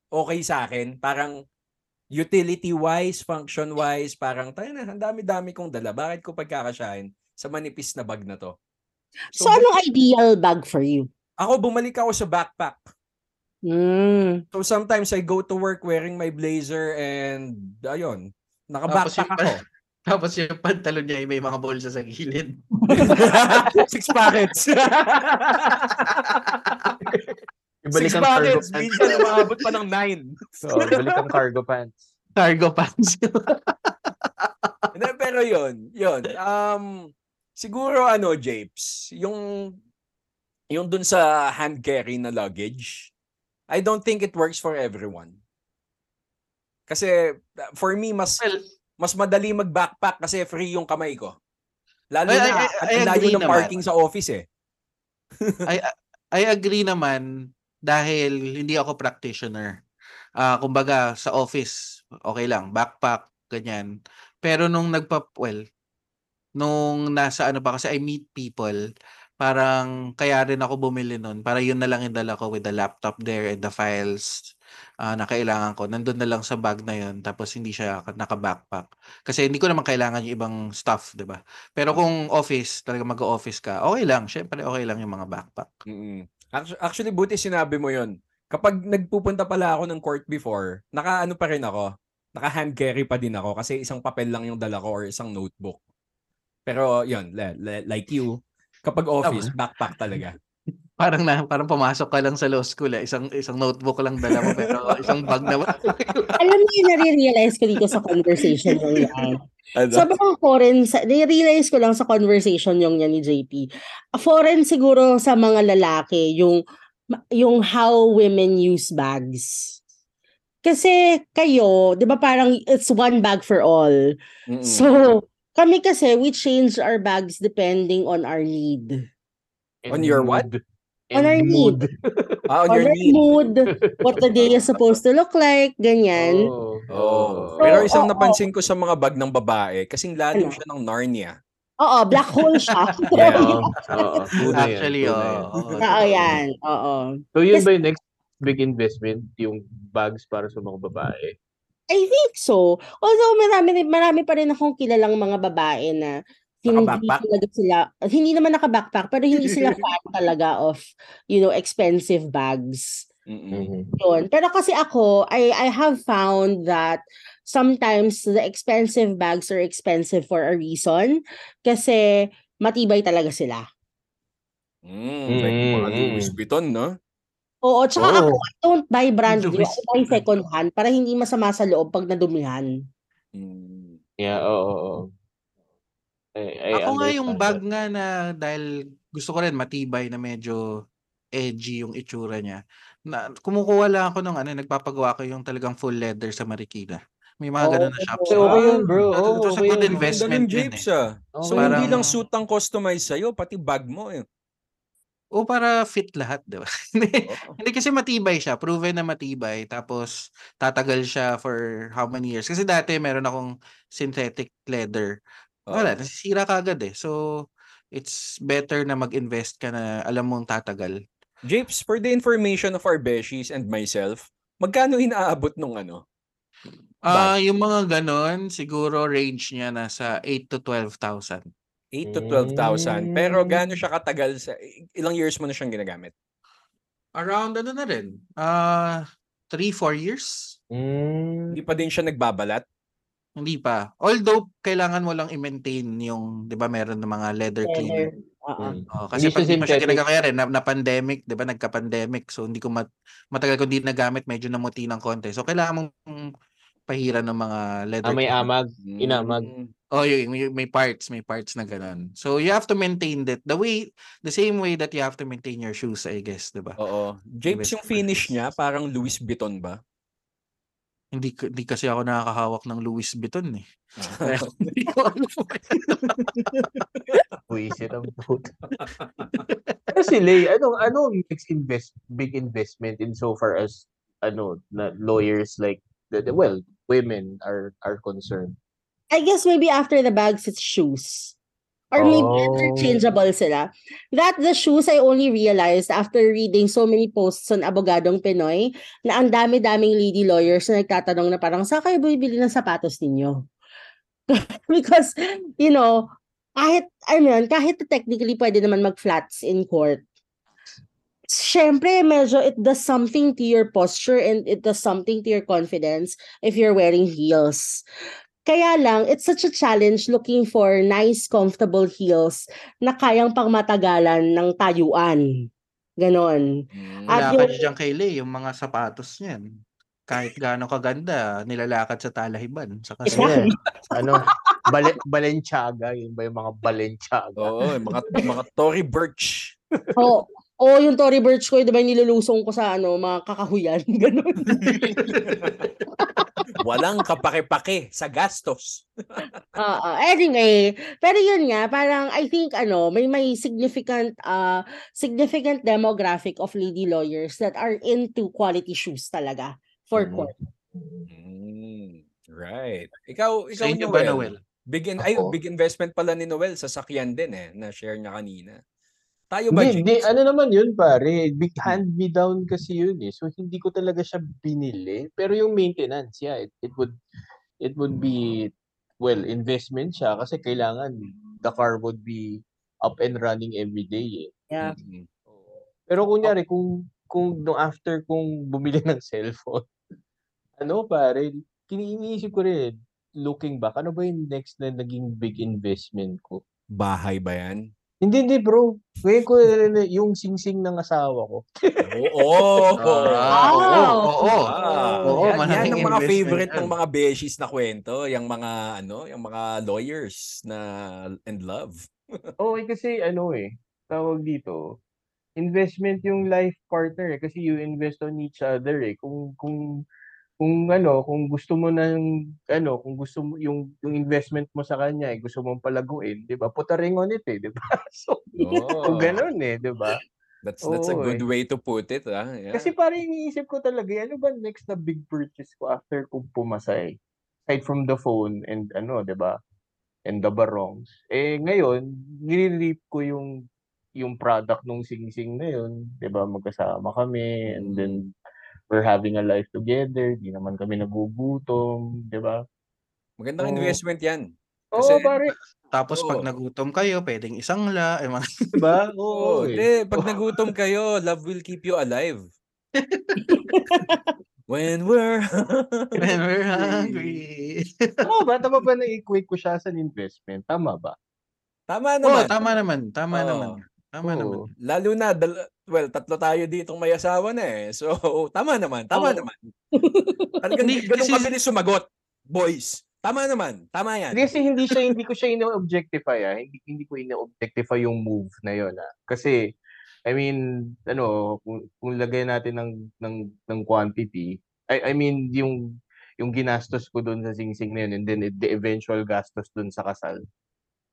[SPEAKER 1] okay sa akin. Parang utility-wise, function-wise, parang tayo na, ang dami-dami kong dala. Bakit ko pagkakasyahin sa manipis na bag na to?
[SPEAKER 2] So, anong ideal bag for you?
[SPEAKER 1] Ako, bumalik ako sa backpack.
[SPEAKER 2] Mm.
[SPEAKER 1] So sometimes I go to work wearing my blazer and ayun, naka-backpack ako. [LAUGHS]
[SPEAKER 3] tapos yung pantalon niya ay may mga bulsa sa gilid. [LAUGHS]
[SPEAKER 1] Six packets. [LAUGHS]
[SPEAKER 4] Ibalik
[SPEAKER 1] Six
[SPEAKER 4] ang cargo
[SPEAKER 1] minsan umabot pa ng nine.
[SPEAKER 4] Oo, balik ang cargo pants.
[SPEAKER 3] Cargo pants.
[SPEAKER 1] Hindi, pero yun, yun. Um, siguro ano, Japes, yung yung dun sa hand carry na luggage, I don't think it works for everyone. Kasi uh, for me, mas
[SPEAKER 3] well,
[SPEAKER 1] mas madali mag-backpack kasi free yung kamay ko. Lalo
[SPEAKER 3] Ay,
[SPEAKER 1] na, ang
[SPEAKER 3] I
[SPEAKER 1] layo
[SPEAKER 3] agree
[SPEAKER 1] ng
[SPEAKER 3] naman.
[SPEAKER 1] parking sa office eh. [LAUGHS]
[SPEAKER 3] I I agree naman dahil hindi ako practitioner. Ah, kumbaga sa office, okay lang, backpack, ganyan. Pero nung nagpa well, nung nasa ano pa kasi I meet people, parang kaya rin ako bumili nun. Para yun na lang yung dala ko with the laptop there and the files ah, na kailangan ko. Nandun na lang sa bag na yun tapos hindi siya naka-backpack. Kasi hindi ko naman kailangan yung ibang stuff, 'di ba? Pero kung office, talaga mag-office ka, okay lang. Syempre okay lang yung mga backpack.
[SPEAKER 1] Actu- Actually, buti sinabi mo yon. Kapag nagpupunta pala ako ng court before, naka-ano pa rin ako. Naka-hand carry pa din ako kasi isang papel lang yung dala ko or isang notebook. Pero yun, le- le- like you, kapag office, backpack talaga. [LAUGHS]
[SPEAKER 3] Parang na parang pumasok ka lang sa law school eh. Isang isang notebook lang dala mo pero [LAUGHS] isang bag naman. [LAUGHS]
[SPEAKER 2] Alam niyo yung nare-realize ko dito sa conversation yung yan. Sobrang foreign, sa, nare-realize ko lang sa conversation yung yan ni JP. Foreign siguro sa mga lalaki yung yung how women use bags. Kasi kayo, 'di ba parang it's one bag for all.
[SPEAKER 1] Mm-mm.
[SPEAKER 2] So, kami kasi we change our bags depending on our need.
[SPEAKER 1] On your what?
[SPEAKER 4] mood.
[SPEAKER 2] On our
[SPEAKER 4] And
[SPEAKER 2] need.
[SPEAKER 1] ah, on
[SPEAKER 2] On
[SPEAKER 1] your
[SPEAKER 2] our
[SPEAKER 1] need.
[SPEAKER 2] mood, what the day is supposed to look like, ganyan.
[SPEAKER 4] Oh,
[SPEAKER 1] Oh.
[SPEAKER 2] So,
[SPEAKER 1] Pero isang
[SPEAKER 2] oo.
[SPEAKER 1] napansin ko sa mga bag ng babae, kasing lalim
[SPEAKER 2] Ano?
[SPEAKER 1] siya ng Narnia.
[SPEAKER 2] Oo, black hole siya. [LAUGHS] [LAUGHS]
[SPEAKER 1] Yeah.
[SPEAKER 4] Oo, oo.
[SPEAKER 3] Actually, oh. oo.
[SPEAKER 2] Oo, yan. Oo.
[SPEAKER 4] So yun ba yung next big investment? Yung bags para sa mga babae?
[SPEAKER 2] I think so. Although marami, marami pa rin akong kilalang mga babae na hindi talaga sila, hindi naman naka-backpack, pero hindi sila [LAUGHS] fan talaga of, you know, expensive bags.
[SPEAKER 1] Mm-mm.
[SPEAKER 2] Yun. Pero kasi ako, I, I have found that sometimes the expensive bags are expensive for a reason kasi matibay talaga sila.
[SPEAKER 1] Mm, like yung mga. Louis Vuitton, no?
[SPEAKER 2] Oo, tsaka
[SPEAKER 4] Oo.
[SPEAKER 2] ako, I don't buy brand new. I buy second hand para hindi masama sa loob pag nadumihan.
[SPEAKER 1] Mm.
[SPEAKER 4] Yeah, oo, oo. oo. I, I
[SPEAKER 3] Ako nga yung
[SPEAKER 4] understand
[SPEAKER 3] bag
[SPEAKER 4] that.
[SPEAKER 3] nga na dahil gusto ko rin matibay na medyo edgy yung itsura niya. Na, kumukuha lang ako ng ano, nagpapagawa ko yung talagang full leather sa Marikina. May mga ganun na shops.
[SPEAKER 4] Okay, okay yun, bro. Oo,
[SPEAKER 3] that's a
[SPEAKER 4] okay
[SPEAKER 3] good
[SPEAKER 4] yun.
[SPEAKER 3] investment.
[SPEAKER 1] Ang Japes,
[SPEAKER 3] eh.
[SPEAKER 1] ah.
[SPEAKER 4] Okay.
[SPEAKER 1] So, hindi
[SPEAKER 3] Parang-
[SPEAKER 1] lang suit ang customize sa'yo, pati bag mo. Eh.
[SPEAKER 3] O para fit lahat, di ba? [LAUGHS] Hindi
[SPEAKER 1] Oo.
[SPEAKER 3] hindi kasi matibay siya. Proven na matibay. Tapos tatagal siya for how many years. Kasi dati meron akong synthetic leather. Wala,
[SPEAKER 1] Oo.
[SPEAKER 3] nasisira kagad eh. So, it's better na mag-invest ka na alam mong tatagal.
[SPEAKER 1] Japes, for the information of our beshies and myself, magkano inaabot nung ano?
[SPEAKER 3] Ah, yung mga ganon, siguro range niya nasa 8 to 12,000.
[SPEAKER 1] 8 to 12,000. Pero
[SPEAKER 4] Mm.
[SPEAKER 1] gaano siya katagal sa ilang years mo na siyang ginagamit?
[SPEAKER 3] Around ano na rin? Ah, 3 4 years.
[SPEAKER 4] Mm.
[SPEAKER 1] Hindi pa din siya nagbabalat?
[SPEAKER 3] Hindi pa. Although kailangan mo lang i-maintain yung 'di ba meron ng mga leather cleaner.
[SPEAKER 4] Mm.
[SPEAKER 3] Oh, kasi
[SPEAKER 4] Hindi
[SPEAKER 3] pag
[SPEAKER 4] siya
[SPEAKER 3] di mo siya
[SPEAKER 4] synthetic.
[SPEAKER 3] ginagamit na, na pandemic, 'di ba nagka-pandemic. So hindi ko mat, matagal ko hindi nagamit, medyo namuti ng konti. So kailangan mong pahiran ng mga leather
[SPEAKER 4] Ah, may
[SPEAKER 3] cleaner.
[SPEAKER 4] amag. Inamag.
[SPEAKER 1] Mm.
[SPEAKER 3] Oh, yung, yung- may parts, may parts na ganun. So you have to maintain that the way the same way that you have to maintain your shoes, I guess, 'di ba?
[SPEAKER 1] Oo. Japes, yung finish niya, parang Louis Vuitton ba?
[SPEAKER 3] Hindi hindi kasi ako nakakahawak ng Louis Vuitton eh.
[SPEAKER 1] Ah.
[SPEAKER 3] Kaya [LAUGHS] hindi ko alam.
[SPEAKER 4] Buisit ang puto. Pero si Lay, ano, ano makes invest, big investment in so far as ano, na lawyers like, the, the- well, women are are concerned.
[SPEAKER 2] I guess maybe after the bags, it's shoes. Or maybe
[SPEAKER 4] Oh.
[SPEAKER 2] interchangeable sila. That the shoes I only realized after reading so many posts on Abogadong Pinoy na ang dami-daming lady lawyers na nagtatanong na parang saan kayo bibili ng sapatos ninyo? [LAUGHS] Because, you know, kahit, I mean, kahit technically pwede naman mag-flats in court, syempre, medyo it does something to your posture and it does something to your confidence if you're wearing heels. Kaya lang, it's such a challenge looking for nice, comfortable heels na kayang pangmatagalan ng tayuan. Ganon.
[SPEAKER 1] Mm.
[SPEAKER 2] At yung-
[SPEAKER 3] dyan kay Lay, yung mga sapatos niyan. Kahit gaano kaganda, nilalakad sa talahiban. Sa kasi [LAUGHS]
[SPEAKER 4] ano, bale, Balenciaga, yun ba yung mga Balenciaga?
[SPEAKER 1] Oo, yung mga, mga Tory Burch.
[SPEAKER 2] Oo. O yung Tory Burch ko, di ba, nilulusong ko sa ano, mga kakahuyan. [LAUGHS] Ganun.
[SPEAKER 1] Walang kapake-pake sa gastos. [LAUGHS]
[SPEAKER 2] Oo. Anyway, pero yun nga, parang I think ano, may may significant uh significant demographic of lady lawyers that are into quality shoes talaga for
[SPEAKER 4] Mhm.
[SPEAKER 2] court.
[SPEAKER 1] Mm, right. Ikaw, ikaw
[SPEAKER 3] Sa inyo ba,
[SPEAKER 1] Noel?
[SPEAKER 3] Noel?
[SPEAKER 1] Big, in, ay, big investment pala ni Noel sa sakyan din eh, na share niya kanina. Tayo ba,
[SPEAKER 4] Hindi, ano naman yun pare, big hand me down kasi yun eh. So hindi ko talaga siya binili. Pero yung maintenance, yeah, it, it would it would be well, investment siya kasi kailangan the car would be up and running every day eh.
[SPEAKER 2] Yeah.
[SPEAKER 1] Mm-mm.
[SPEAKER 4] Pero kunyari kung kung no after kung bumili [LAUGHS] ng cellphone, ano pare, kiniisip ko rin looking back, ano ba yung next na naging big investment ko?
[SPEAKER 1] Bahay ba yan?
[SPEAKER 4] Hindi, hindi bro. Ngayon ko yung sing-sing ng asawa ko.
[SPEAKER 1] Oo.
[SPEAKER 3] Ah, oo, oo. Oo,
[SPEAKER 1] yan, ang mga
[SPEAKER 3] investment
[SPEAKER 1] favorite ng mga beshies na kwento, yung mga ano, yung mga lawyers na and love. [LAUGHS]
[SPEAKER 4] Oo, eh, kasi ano eh, tawag dito, investment yung life partner eh, kasi you invest on each other eh. Kung kung kung ano, kung gusto mo ng ano, kung gusto mo yung yung investment mo sa kanya eh, gusto mong palaguin, 'di ba? Put a ring on it eh, 'di ba? [LAUGHS] So,
[SPEAKER 1] Oo.
[SPEAKER 4] kung ganun eh, 'di ba?
[SPEAKER 1] That's that's a
[SPEAKER 4] Oo,
[SPEAKER 1] good
[SPEAKER 4] eh.
[SPEAKER 1] way to put it, ah. Yeah.
[SPEAKER 4] Kasi parang iniisip ko talaga, eh, ano ba next na big purchase ko after kong pumasay? Aside from the phone and ano, 'di ba? And the barongs. Eh ngayon, nire-reap ko yung yung product nung sing-sing na yun, 'di ba? Magkasama kami and then we're having a life together, di naman kami nagugutom, 'di ba?
[SPEAKER 1] Magandang
[SPEAKER 4] Oo.
[SPEAKER 1] investment 'yan.
[SPEAKER 4] Oo,
[SPEAKER 1] Kasi-
[SPEAKER 4] pare,
[SPEAKER 3] Tapos pag
[SPEAKER 1] Oo.
[SPEAKER 3] nagutom kayo, pwedeng isang la, eh, mga
[SPEAKER 4] 'di ba? [LAUGHS]
[SPEAKER 1] Oo,
[SPEAKER 4] Oo. eh.
[SPEAKER 1] eh, pag nagutom kayo, love will keep you alive. [LAUGHS] When we're [LAUGHS]
[SPEAKER 3] when we're hungry.
[SPEAKER 4] Tama ba? Tama ba na equate ko siya sa investment? Tama ba?
[SPEAKER 1] Tama
[SPEAKER 3] Oo,
[SPEAKER 1] naman.
[SPEAKER 3] tama naman. Tama
[SPEAKER 1] Oo.
[SPEAKER 3] naman. Tama
[SPEAKER 4] Oo.
[SPEAKER 3] naman.
[SPEAKER 1] Lalo na, dal- well, tatlo tayo ditong may asawa na eh. So, [LAUGHS] tama naman, tama
[SPEAKER 4] Oo.
[SPEAKER 1] naman. [LAUGHS] Talagang
[SPEAKER 3] Hindi,
[SPEAKER 1] ganun
[SPEAKER 3] kasi-
[SPEAKER 1] kabilis sumagot, boys. Tama naman, tama yan.
[SPEAKER 4] Kasi hindi siya hindi ko siya ino-objectify ah. Hindi hindi ko ino-objectify yung move na yon ah. Kasi I mean, ano, kung, kung lagay natin ng ng ng quantity, I I mean yung yung ginastos ko doon sa singsing na yun and then the eventual gastos doon sa kasal.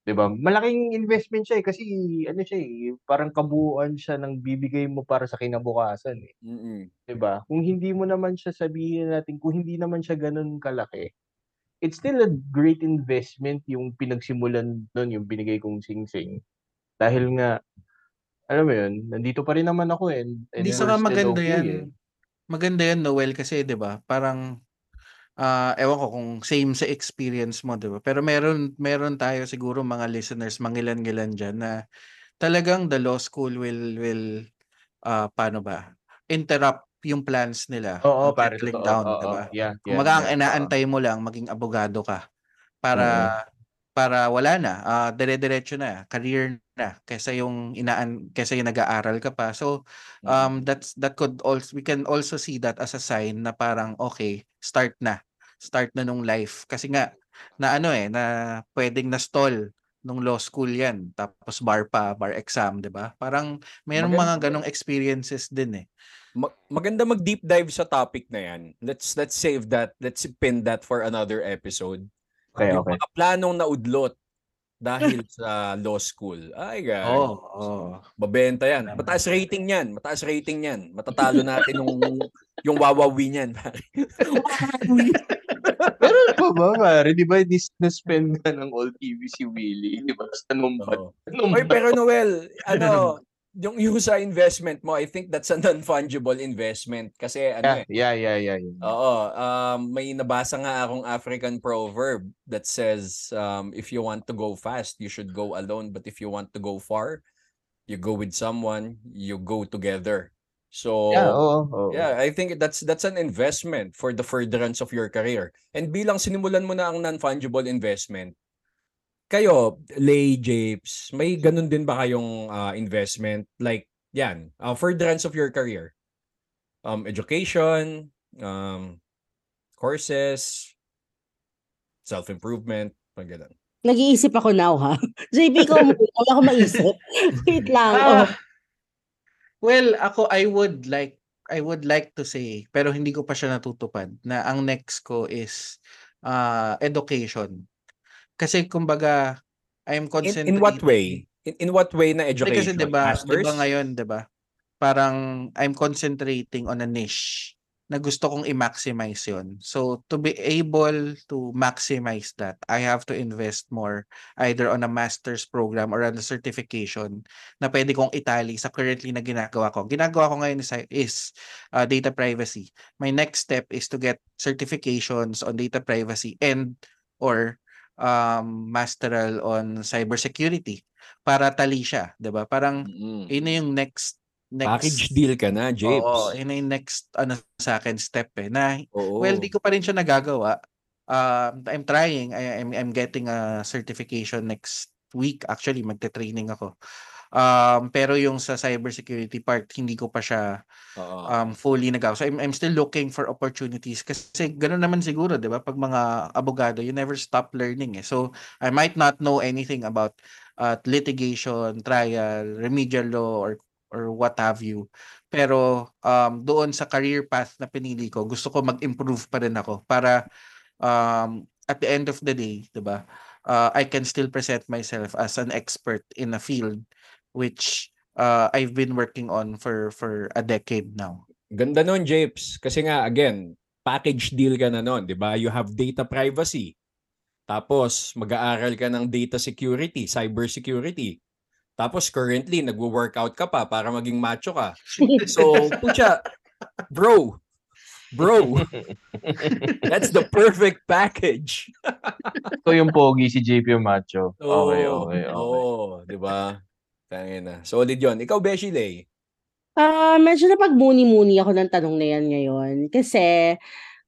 [SPEAKER 4] 'Di ba? Malaking investment siya eh kasi ano siya eh, parang kabuuan siya ng bibigay mo para sa kinabukasan eh.
[SPEAKER 1] Mm-mm.
[SPEAKER 4] 'di ba? Kung hindi mo naman siya sabihin natin, kung hindi naman siya ganun kalaki, it's still a great investment yung pinagsimulan nun, yung binigay kong sing-sing. Dahil nga, alam mo yun, nandito pa rin naman ako eh.
[SPEAKER 3] Hindi
[SPEAKER 4] still
[SPEAKER 3] maganda
[SPEAKER 4] okay
[SPEAKER 3] yan.
[SPEAKER 4] eh.
[SPEAKER 3] Maganda yan, Noel, kasi 'di ba? Parang ah ewan ko kung same sa experience mo, 'di ba? Pero meron meron tayo siguro mga listeners, mangilan-ngilan diyan na talagang the law school will will ah paano ba? Interrupt yung plans nila.
[SPEAKER 4] Oo,
[SPEAKER 3] ng
[SPEAKER 4] pare,
[SPEAKER 3] settling
[SPEAKER 4] totoo.
[SPEAKER 3] down,
[SPEAKER 4] Oo,
[SPEAKER 3] 'di ba?
[SPEAKER 4] yeah, yeah,
[SPEAKER 3] Kumbaga ang
[SPEAKER 4] yeah, oo.
[SPEAKER 3] inaantay mo lang maging abogado ka para para wala na, ah dire-diretso na, career na kaysa yung inaan kaysa yung nag-aaral ka pa. So um that's that could also we can also see that as a sign na parang okay, start na. Start na nung life kasi nga na ano eh na pwedeng na stall nung law school 'yan tapos bar pa, bar exam, 'di ba? Parang mayroong mga
[SPEAKER 1] Maganda.
[SPEAKER 3] ganong experiences din eh.
[SPEAKER 1] Ma- maganda mag deep dive sa topic na yan. Let's let's save that. Let's pin that for another episode.
[SPEAKER 4] Okay,
[SPEAKER 1] yung
[SPEAKER 4] okay.
[SPEAKER 1] mga planong naudlot dahil sa law school. Ay, guys.
[SPEAKER 3] Oo, oo.
[SPEAKER 1] Babenta yan. Mataas rating yan. Mataas rating yan. Matatalo natin yung yung wawawi niyan.
[SPEAKER 4] Pero pa ba, pare? Di ba, na-spend ka ng all TV si Willie? Di ba? Sa numbat. Numbat.
[SPEAKER 1] Oy, pero Noel, ano, yung yung sa investment mo, I think that's a non-fungible investment kasi ano
[SPEAKER 4] Yeah,
[SPEAKER 1] eh.
[SPEAKER 4] yeah, yeah, yeah. yeah.
[SPEAKER 1] Oo, um, may nabasa nga akong African proverb that says um, if you want to go fast, you should go alone, but if you want to go far, you go with someone, you go together. So
[SPEAKER 4] Yeah, oo. oo.
[SPEAKER 1] Yeah, I think that's that's an investment for the furtherance of your career. And bilang sinimulan mo na ang non-fungible investment, kayo, Lay Japes, may ganun din ba kayong ah, investment like yan, uh, furtherance of your career? Um, education, um, courses, self-improvement, pag ganun.
[SPEAKER 2] Nag-iisip ako now, ha? [LAUGHS] JP, ko. Wala akong maisip. [LAUGHS] Wait lang.
[SPEAKER 4] Ah,
[SPEAKER 2] Oh.
[SPEAKER 3] Well, ako I would like I would like to say pero hindi ko pa siya natutupad na ang next ko is uh, education. Kasi kumbaga I'm
[SPEAKER 1] In,
[SPEAKER 3] concentrating
[SPEAKER 1] in what way? In, in what way na education?
[SPEAKER 3] kasi 'di ba, 'di
[SPEAKER 1] Masters?
[SPEAKER 3] ba ngayon 'di ba? Parang I'm concentrating on a niche na gusto kong i-maximize 'yon. So to be able to maximize that, I have to invest more either on a master's program or on a certification na pwede kong itali sa currently na ginagawa ko. Ginagawa ko ngayon is, is uh, data privacy. My next step is to get certifications on data privacy and or um, masteral on cybersecurity para tali siya, 'di ba? Parang
[SPEAKER 1] Mm-mm.
[SPEAKER 3] yun yung next next
[SPEAKER 1] Package deal ka na, Japes.
[SPEAKER 3] Oo, yun yung next ano sa akin step eh. Na
[SPEAKER 1] Oo.
[SPEAKER 3] well, di ko pa rin siya nagagawa. Um, I'm trying. I, I'm I'm getting a certification next week. Actually, magte-training ako. Um, pero yung sa cybersecurity part, hindi ko pa siya
[SPEAKER 1] Oo.
[SPEAKER 3] um, fully nagawa. So I'm, I'm still looking for opportunities kasi gano'n naman siguro, 'di ba? Pag mga abogado, you never stop learning eh. So I might not know anything about uh, litigation, trial, remedial law or or what have you. Pero um, doon sa career path na pinili ko, gusto ko mag-improve pa rin ako para um, at the end of the day, 'di ba? Uh, I can still present myself as an expert in a field which uh, I've been working on for for a decade now.
[SPEAKER 1] Ganda nun, Japes. Kasi nga, again, package deal ka na nun, di ba? You have data privacy. Tapos, mag-aaral ka ng data security, cyber security. Tapos, currently, nagwo-workout ka pa para maging macho ka. [LAUGHS] So, pucha, bro, bro, that's the perfect package.
[SPEAKER 4] Ito yung pogi, si JP yung macho. Okay, okay, okay.
[SPEAKER 1] Oo, di ba? Tangin na. Solid yon. Ikaw, Beshi Lay.
[SPEAKER 2] Ah, medyo napagmuni-muni ako ng tanong na yan ngayon. Kasi,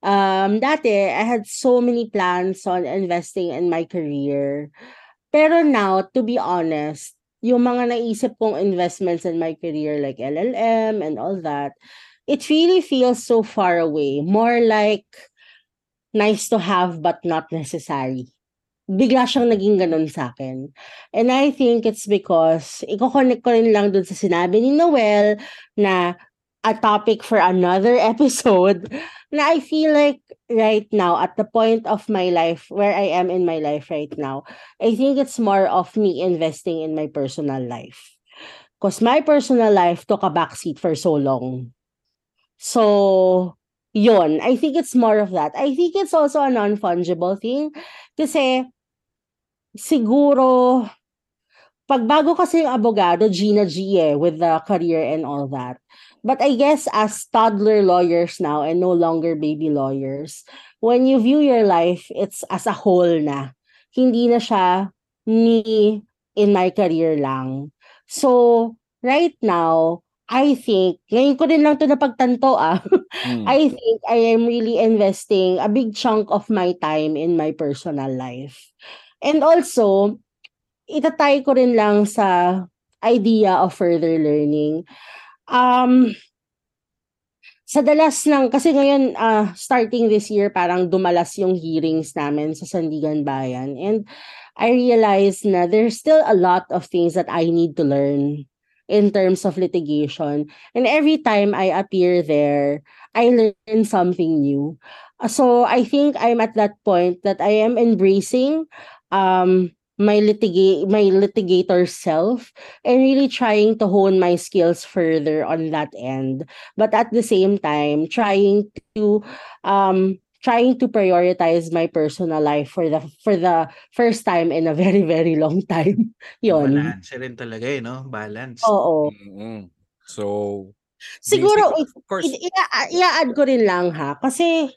[SPEAKER 2] um, dati, I had so many plans on investing in my career. Pero now, to be honest, yung mga naisip kong investments in my career like LLM and all that, it really feels so far away. More like nice to have but not necessary. Bigla siyang naging ganun sa akin. And I think it's because, iko-connect ko rin lang dun sa sinabi ni Noel na a topic for another [LAUGHS] episode na I feel like right now at the point of my life where I am in my life right now I think it's more of me investing in my personal life. Because my personal life took a backseat for so long. So yon I think it's more of that. I think it's also a non-fungible thing kasi siguro pag bago kasi yung abogado, Gina G eh, with the career and all that. But I guess as toddler lawyers now and no longer baby lawyers, when you view your life, it's as a whole na. Hindi na siya me in my career lang. So, right now, I think, ngayon ko din lang to napagtanto ah,
[SPEAKER 1] Hmm. [LAUGHS]
[SPEAKER 2] I think I am really investing a big chunk of my time in my personal life. And also, itatay ko rin lang sa idea of further learning. Um, sa dalas ng, kasi ngayon, ah, starting this year, parang dumalas yung hearings namin sa Sandigan Bayan. And I realized na there's still a lot of things that I need to learn in terms of litigation. And every time I appear there, I learn something new. Uh, So I think I'm at that point that I am embracing um my litigate my litigator self and really trying to hone my skills further on that end but at the same time trying to um trying to prioritize my personal life for the for the first time in a [LAUGHS] very very long time [LAUGHS] yon
[SPEAKER 3] Balance rin talaga eh, no? Balance.
[SPEAKER 2] oo
[SPEAKER 1] Mm-mm. So,
[SPEAKER 2] siguro
[SPEAKER 1] of course,
[SPEAKER 2] I- ia- ia-add ko rin lang ha kasi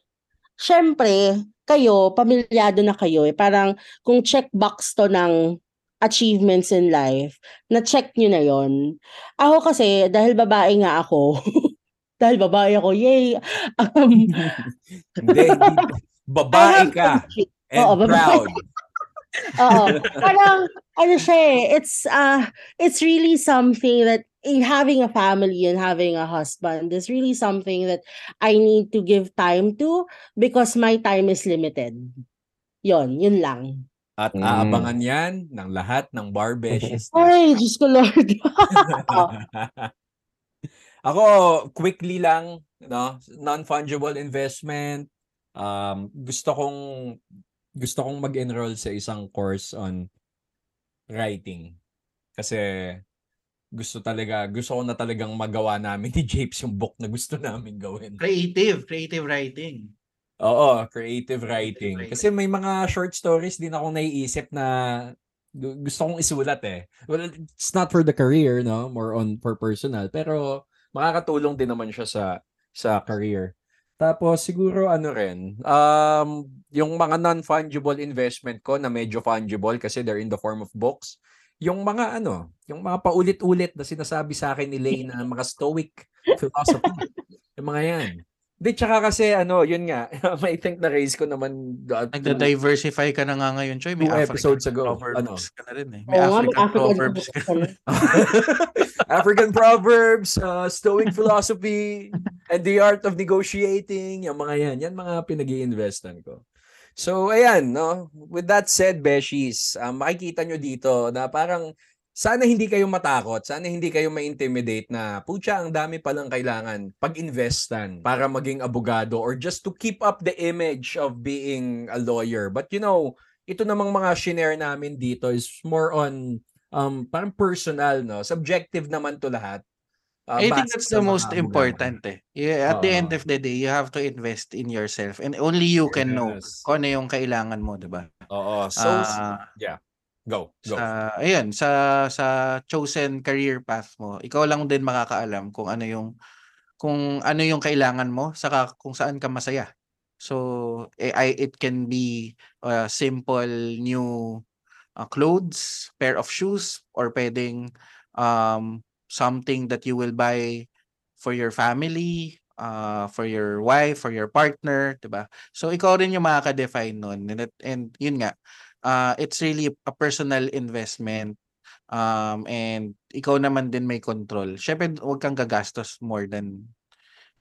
[SPEAKER 2] syempre kayo pamilyado na kayo eh parang kung checkbox to ng achievements in life na check nyo na yon ako kasi dahil babae nga ako [LAUGHS] dahil babae ako yay um, [LAUGHS]
[SPEAKER 1] hindi. Babae ka and
[SPEAKER 2] Oo, babae.
[SPEAKER 1] proud. [LAUGHS]
[SPEAKER 2] Oo. Parang, ano siya eh, it's, uh, it's really something that having a family and having a husband is really something that I need to give time to because my time is limited. Yon, yun lang.
[SPEAKER 1] At
[SPEAKER 4] Mm.
[SPEAKER 1] aabangan yan ng lahat ng barbeshies. [LAUGHS]
[SPEAKER 2] Ay, Diyos ko Lord. [LAUGHS] [LAUGHS]
[SPEAKER 1] Ako, quickly lang, no? non-fungible investment. Um, gusto kong gusto kong mag-enroll sa isang course on writing. Kasi gusto talaga, gusto ko na talagang magawa namin ni Japes yung book na gusto namin gawin.
[SPEAKER 3] Creative, creative writing.
[SPEAKER 1] Oo, creative writing.
[SPEAKER 3] writing.
[SPEAKER 1] Kasi may mga short stories din ako naiisip na gu- gusto kong isulat eh. Well, it's not for the career, no? More on for personal. Pero makakatulong din naman siya sa sa career. Tapos siguro ano rin, um, yung mga non-fungible investment ko na medyo fungible kasi they're in the form of books. Yung mga ano, yung mga paulit-ulit na sinasabi sa akin ni Lay na mga stoic philosophy. [LAUGHS] yung mga yan. Di, tsaka kasi ano, yun nga, [LAUGHS] I think na raise ko naman uh,
[SPEAKER 3] Nagda-diversify ka na nga ngayon, Choy. May
[SPEAKER 1] Two
[SPEAKER 3] African
[SPEAKER 1] episodes ago,
[SPEAKER 3] proverbs
[SPEAKER 1] ano?
[SPEAKER 3] ka na rin eh. May
[SPEAKER 2] nga,
[SPEAKER 3] African,
[SPEAKER 2] African
[SPEAKER 3] proverbs ka. [LAUGHS]
[SPEAKER 1] African proverbs, uh, Stoic philosophy, and the art of negotiating, yung mga yan, yan mga pinag investan ko. So, ayan, no? With that said, Beshies, um, makikita nyo dito na parang sana hindi kayo matakot, sana hindi kayo ma-intimidate na, pucha, ang dami palang kailangan pag-investan para maging abogado or just to keep up the image of being a lawyer. But you know, ito namang mga shinare namin dito is more on um parang personal no subjective naman to lahat Uh,
[SPEAKER 3] I think that's the most important eh. Yeah, at the end of the day, you have to invest in yourself and only you can know
[SPEAKER 1] Yes.
[SPEAKER 3] kung ano yung kailangan mo, di ba?
[SPEAKER 1] oo so
[SPEAKER 3] Ah,
[SPEAKER 1] go go
[SPEAKER 3] sa ayun sa sa chosen career path mo ikaw lang din makakaalam kung ano yung kung ano yung kailangan mo saka kung saan ka masaya so eh, I, it can be uh, simple new uh, clothes pair of shoes or pwedeng um something that you will buy for your family uh, for your wife for your partner 'di ba so ikaw rin yung makaka-define nun and, and yun nga uh, it's really a personal investment um and ikaw naman din may control. Syempre huwag kang gagastos more than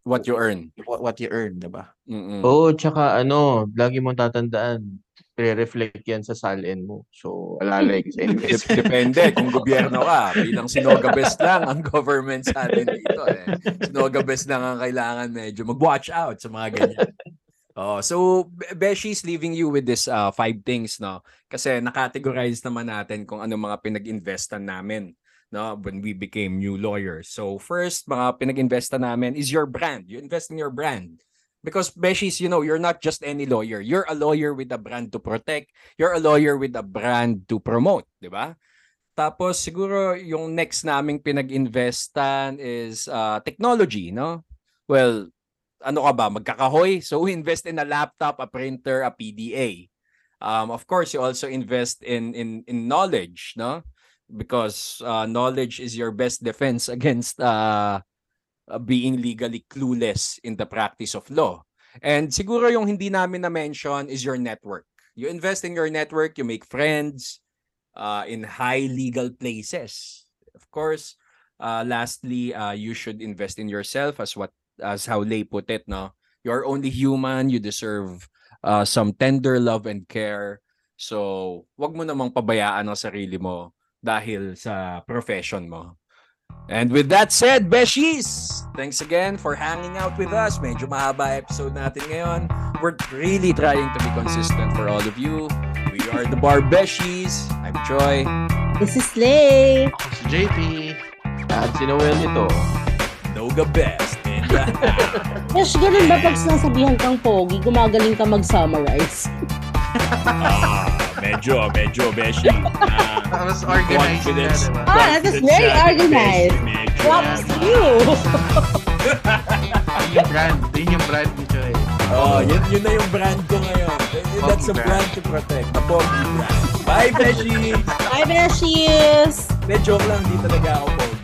[SPEAKER 1] what you earn
[SPEAKER 3] what, what you earn, 'di ba?
[SPEAKER 1] Mm-mm.
[SPEAKER 4] Oo, tsaka ano, lagi mong tatandaan, pre-reflect yan sa salin mo. So, alalay ka sa investment. [LAUGHS]
[SPEAKER 1] Depende kung gobyerno ka. Bilang Sinoga Best lang ang government sa atin dito. Eh. Sinoga Best lang ang kailangan medyo mag-watch out sa mga ganyan. Oh, so Be- Beshi's leaving you with this uh, five things, no? Kasi nakategorize naman natin kung ano mga pinag-investan namin, no? When we became new lawyers. So first, mga pinag-investan namin is your brand. You invest in your brand. Because Beshi's, you know, you're not just any lawyer. You're a lawyer with a brand to protect. You're a lawyer with a brand to promote, di ba? Tapos siguro yung next naming pinag-investan is uh, technology, no? Well, ano ka ba, magkakahoy? So we invest in a laptop, a printer, a PDA. Um, of course, you also invest in in in knowledge, no? Because uh, knowledge is your best defense [LAUGHS] against uh, uh, being legally clueless in the practice of law. And siguro yung hindi namin na-mention is your network. You invest in your network, you make friends uh, in high legal places. Of course, uh, lastly, uh, you should invest in yourself as what as how Lay put it, no? You're only human, you deserve uh, some tender love and care. So, wag mo namang pabayaan ang sarili mo dahil sa profession mo. And with that said, Beshies, thanks again for hanging out with us. Medyo mahaba episode natin ngayon. We're really trying to be consistent for all of you. We are the Bar Beshies. I'm Troy.
[SPEAKER 2] This is Slay.
[SPEAKER 3] Ako si JP.
[SPEAKER 4] At si Noel ito.
[SPEAKER 1] Noga Best in the house. [LAUGHS]
[SPEAKER 2] Gosh, ganun ba pag sinasabihan kang pogi, gumagaling ka mag-summarize? [LAUGHS]
[SPEAKER 1] Ah, medyo, medyo, Beshi. [LAUGHS] Ah,
[SPEAKER 3] Tapos organized
[SPEAKER 1] confidence.
[SPEAKER 3] diba?
[SPEAKER 2] Ah, that is very
[SPEAKER 1] natin,
[SPEAKER 2] organized.
[SPEAKER 1] Medyo.
[SPEAKER 2] Props to you! [LAUGHS]
[SPEAKER 3] Yun yung brand. Yun yung brand ni Choy.
[SPEAKER 1] Oh, yun, yun na yung brand ko ngayon. That's a brand to protect. The Pogi brand. Bye, Beshi!
[SPEAKER 2] Hi, Beshies!
[SPEAKER 1] De, joke lang, di talaga ako Pogi.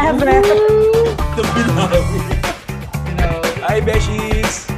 [SPEAKER 2] Never! [LAUGHS]
[SPEAKER 1] Ito binawi.
[SPEAKER 3] You know,
[SPEAKER 1] Hi, Beshies!